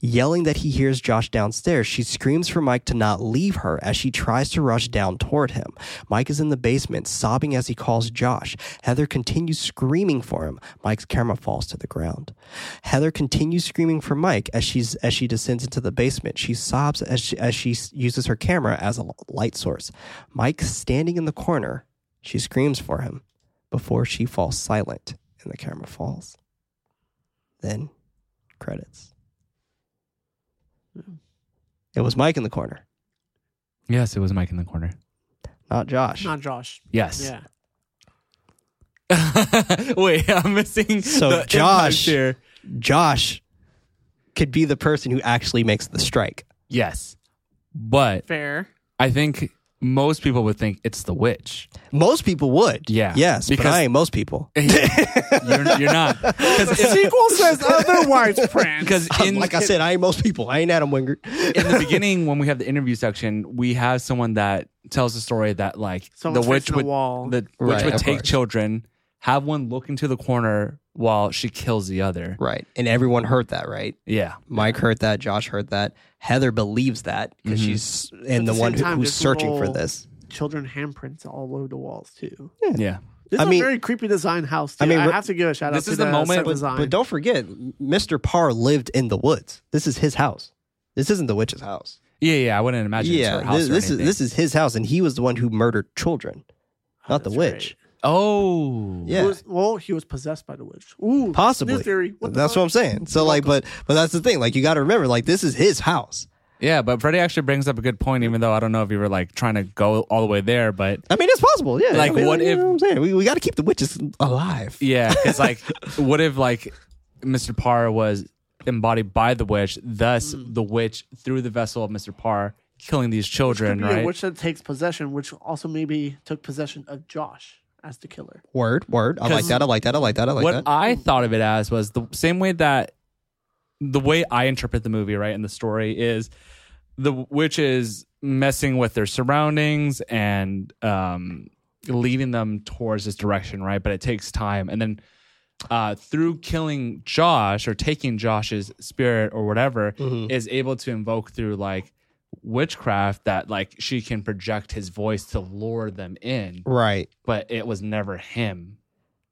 Yelling that he hears Josh downstairs, she screams for Mike to not leave her as she tries to rush down toward him. Mike is in the basement, sobbing as he calls Josh. Heather continues screaming for him. Mike's camera falls to the ground. Heather continues screaming for Mike as she's as she descends into the basement. She sobs as she, as she uses her camera as a light source. Mike standing in the corner. She screams for him before she falls silent and the camera falls. Then credits. It was Mike in the corner, Yes, it was Mike in the corner. not Josh. Not Josh. Yes. Yeah. Wait, I'm missing. So the impact Josh- here. Josh could be the person who actually makes the strike. Yes, but Fair. I think most people would think it's the witch. Most people would. Yeah, Yes, but because- I ain't most people. you're, you're not because The sequel says otherwise, Prince. because in like I said, I ain't most people. I ain't Adam Wingard. in the beginning when we have the interview section, we have someone that tells the story that like Someone's the witch facing a would wall. the Right, witch would take course. children, have one look into the corner while she kills the other. Right. And everyone heard that, right? Yeah, Mike heard that. Josh heard that. Heather believes that because Mhm. she's and the, the one same who, time, who's there's searching for little- this. Children handprints all over the walls too. yeah. This I is mean- a very creepy design house. Too. I I mean, mean, I re- have to give a shout this out. is to the moment, set but- design. But don't forget, Mr. Parr lived in the woods. This is his house. This isn't the witch's house. Yeah, yeah. I wouldn't imagine it's her yeah, house this, or this is anything. this is his house, and he was the one who murdered children, not the That's witch. Oh, Yeah. He was- well, he was possessed by the witch. Ooh, Possibly. New theory. What That's fuck? what I'm saying. So like, but but that's the thing. Like, you got to remember, like, this is his house. yeah. But Freddy actually brings up a good point, even though I don't know if you were like trying to go all the way there, but I mean, it's possible. Yeah. Like, I mean, what you if- know what I'm saying? We, we got to keep the witches alive. yeah, it's like, what if like Mr. Parr was embodied by the witch, thus Hmm. the witch through the vessel of Mr. Parr killing these Could children, be right? a witch that takes possession, which also maybe took possession of Josh as the killer. Word, word. I like that. I like that. I like that. I like that. what that. I thought of it as was the same way that the way I interpret the movie, right, and the story is the witch is messing with their surroundings and um, leading them towards this direction, right? But it takes time, and then uh, through killing Josh or taking Josh's spirit or whatever, Mhm. is able to invoke through like witchcraft that like she can project his voice to lure them in, Right. but it was never him.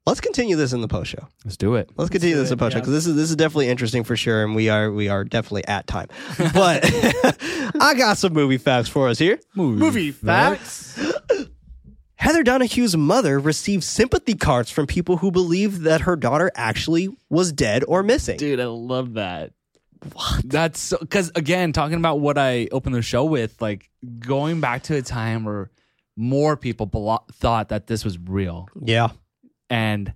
Let's continue this in the post show. Let's do it. Let's continue do this in it, the post show yeah. because this is this is definitely interesting for sure, and we are we are definitely at time. But I got some movie facts for us here. Movie facts. Heather Donahue's mother received sympathy cards from people who believed that her daughter actually was dead or missing. Dude, I love that. That's so because again, talking about what I opened the show with, like going back to a time where more people belo- thought that this was real, Yeah. and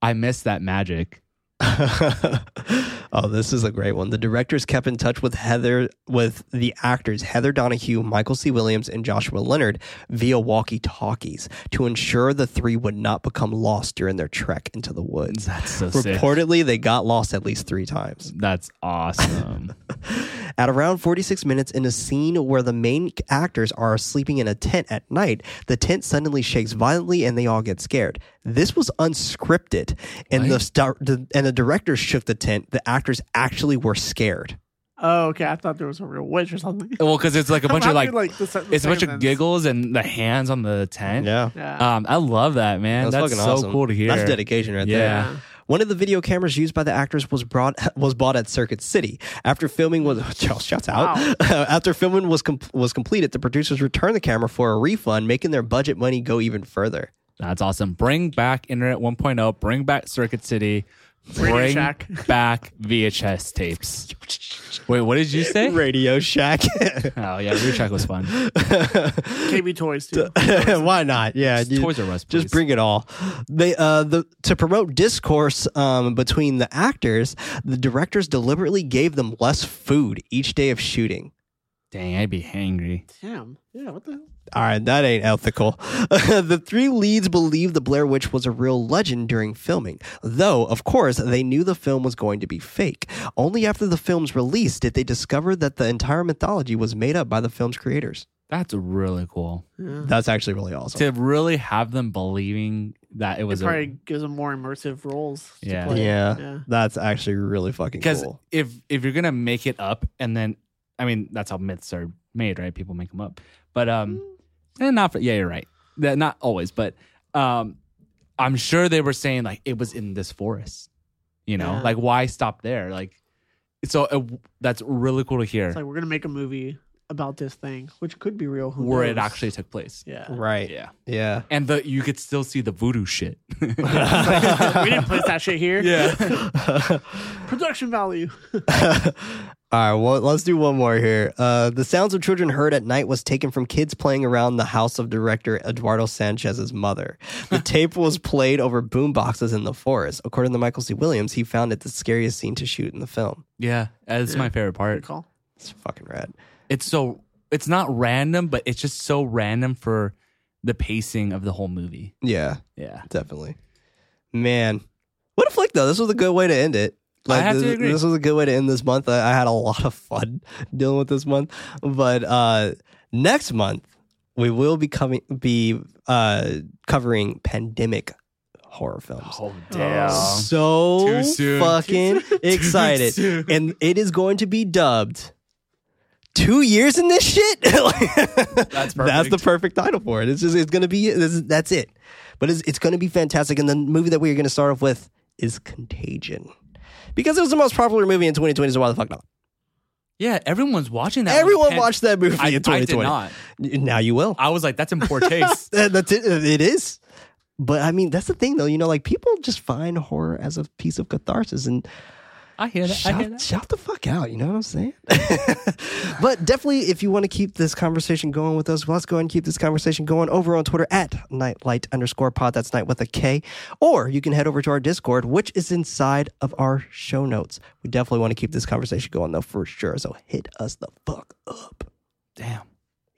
I miss that magic. oh, this is a great one. The directors kept in touch with Heather, with the actors Heather Donahue, Michael C. Williams, and Joshua Leonard via walkie talkies to ensure the three would not become lost during their trek into the woods. That's so sick. Reportedly, they got lost at least three times. That's awesome. At around 46 minutes in a scene where the main actors are sleeping in a tent at night, the tent suddenly shakes violently and they all get scared. This was unscripted, and the, star, and the directors shook the tent. The actors actually were scared. Oh, okay. I thought there was a real witch or something. well, because it's like a bunch of like, the, the it's a bunch of giggles and the hands on the tent. Yeah, Yeah. Um, I love that man. that's, That's, so awesome. cool to hear. That's dedication right there. Yeah. One of the video cameras used by the actors was brought was bought at Circuit City. After filming was shouts out. After filming was com- was completed, the producers returned the camera for a refund, making their budget money go even further. That's awesome. Bring back Internet 1.0. Bring back Circuit City. Radio Bring Shack. back VHS tapes. Wait, what did you say? Radio Shack. Oh yeah, Radio Shack was fun. KB Toys too. Why not? Yeah, Just you- Toys R Us, Just bring it all. They uh the to promote discourse um between the actors, the directors deliberately gave them less food each day of shooting. Dang, I'd be hangry. Damn. Yeah. What the hell? All right, that ain't ethical. the three leads believed the Blair Witch was a real legend during filming, though, of course, they knew the film was going to be fake. Only after the film's release did they discover that the entire mythology was made up by the film's creators. That's really cool. Yeah. That's actually really awesome. To really have them believing that it was It was probably a gives them more immersive roles. to Yeah. play. Yeah, Yeah. that's actually really fucking because cool. if if you're gonna make it up and then I mean that's how myths are made, right? People make them up, but um, and not for yeah, you're right. That not always, but um, I'm sure they were saying like it was in this forest, you know, Yeah. like why stop there? Like, so uh, that's really cool to hear It's like we're gonna make a movie about this thing, which could be real. Who where it knows? actually took place. Yeah. Right. Yeah, Yeah. and the you could still see the voodoo shit. we didn't place that shit here. yeah, Production value. All right, well, let's do one more here. Uh, the sounds of children heard at night was taken from kids playing around the house of director Eduardo Sanchez's mother. The tape was played over boom boxes in the forest. According to Michael C. Williams, he found it the scariest scene to shoot in the film. yeah, that's Yeah. my favorite Good part. call. It's fucking rad. it's so it's not random, but it's just so random for the pacing of the whole movie. Yeah, Yeah. definitely. Man, what a flick though. This was a good way to end it. I have to this, agree. This was a good way to end this month. I, I had a lot of fun dealing with this month. But uh next month we will be coming be uh covering pandemic horror films. Oh damn! So Too soon. fucking excited. soon. And it is going to be dubbed Two years in this shit. that's perfect. That's the perfect title for it. It's just it's gonna be this is, that's it. But it's it's gonna be fantastic. And the movie that we're gonna start off with is Contagion, because it was the most popular movie in 2020. So why the fuck not? Yeah, everyone's watching that. Everyone watched that movie I, in I 2020. did not. Now you will. I was like, that's in poor taste. That's it. It is. But I mean, that's the thing, though. You know, like people just find horror as a piece of catharsis, and I hear that. I shout, hear that. shout the fuck out. You know what I'm saying? but definitely, if you want to keep this conversation going with us, let's go ahead and keep this conversation going over on Twitter at nightlight underscore pod. That's night with a K. Or you can head over to our Discord, which is inside of our show notes. We definitely want to keep this conversation going, though, for sure. So hit us the fuck up. Damn.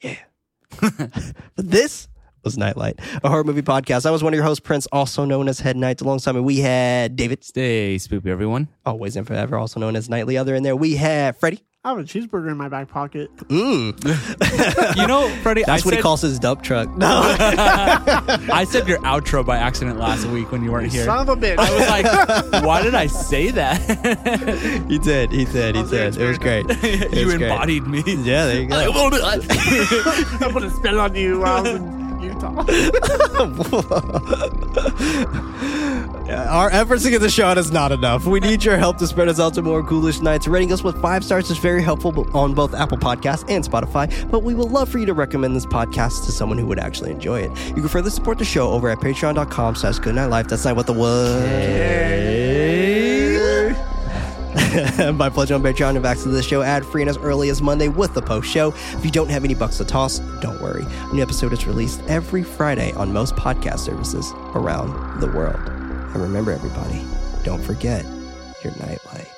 Yeah. but this was Knight Light, a horror movie podcast. I was one of your hosts, Prince, also known as Head Nights. Alongside me, we had David, Stay spoopy, everyone. always and forever, also known as Nightly. Other in there, we had Freddy. I have a cheeseburger in my back pocket. Mm. You know, Freddy, That's I what said, he calls his dump truck. No. I said your outro by accident last week when you weren't here. Son of a bitch. I was like, why did I say that? he did. He did. He did. It was great. It you was great. embodied me. Yeah, there you go. I put a spell on you while I was Utah. Our efforts to get the show out is not enough. We need your help to spread us out to more ghoulish nights. Rating us with five stars is very helpful on both Apple Podcasts and Spotify, but we would love for you to recommend this podcast to someone who would actually enjoy it. You can further support the show over at patreon.com slash goodnightlife. That's not what the what. By pledging on Patreon, have access to the show ad free and as early as Monday with the post show. If you don't have any bucks to toss, don't worry. A new episode is released every Friday on most podcast services around the world. And remember, everybody, don't forget your nightlight.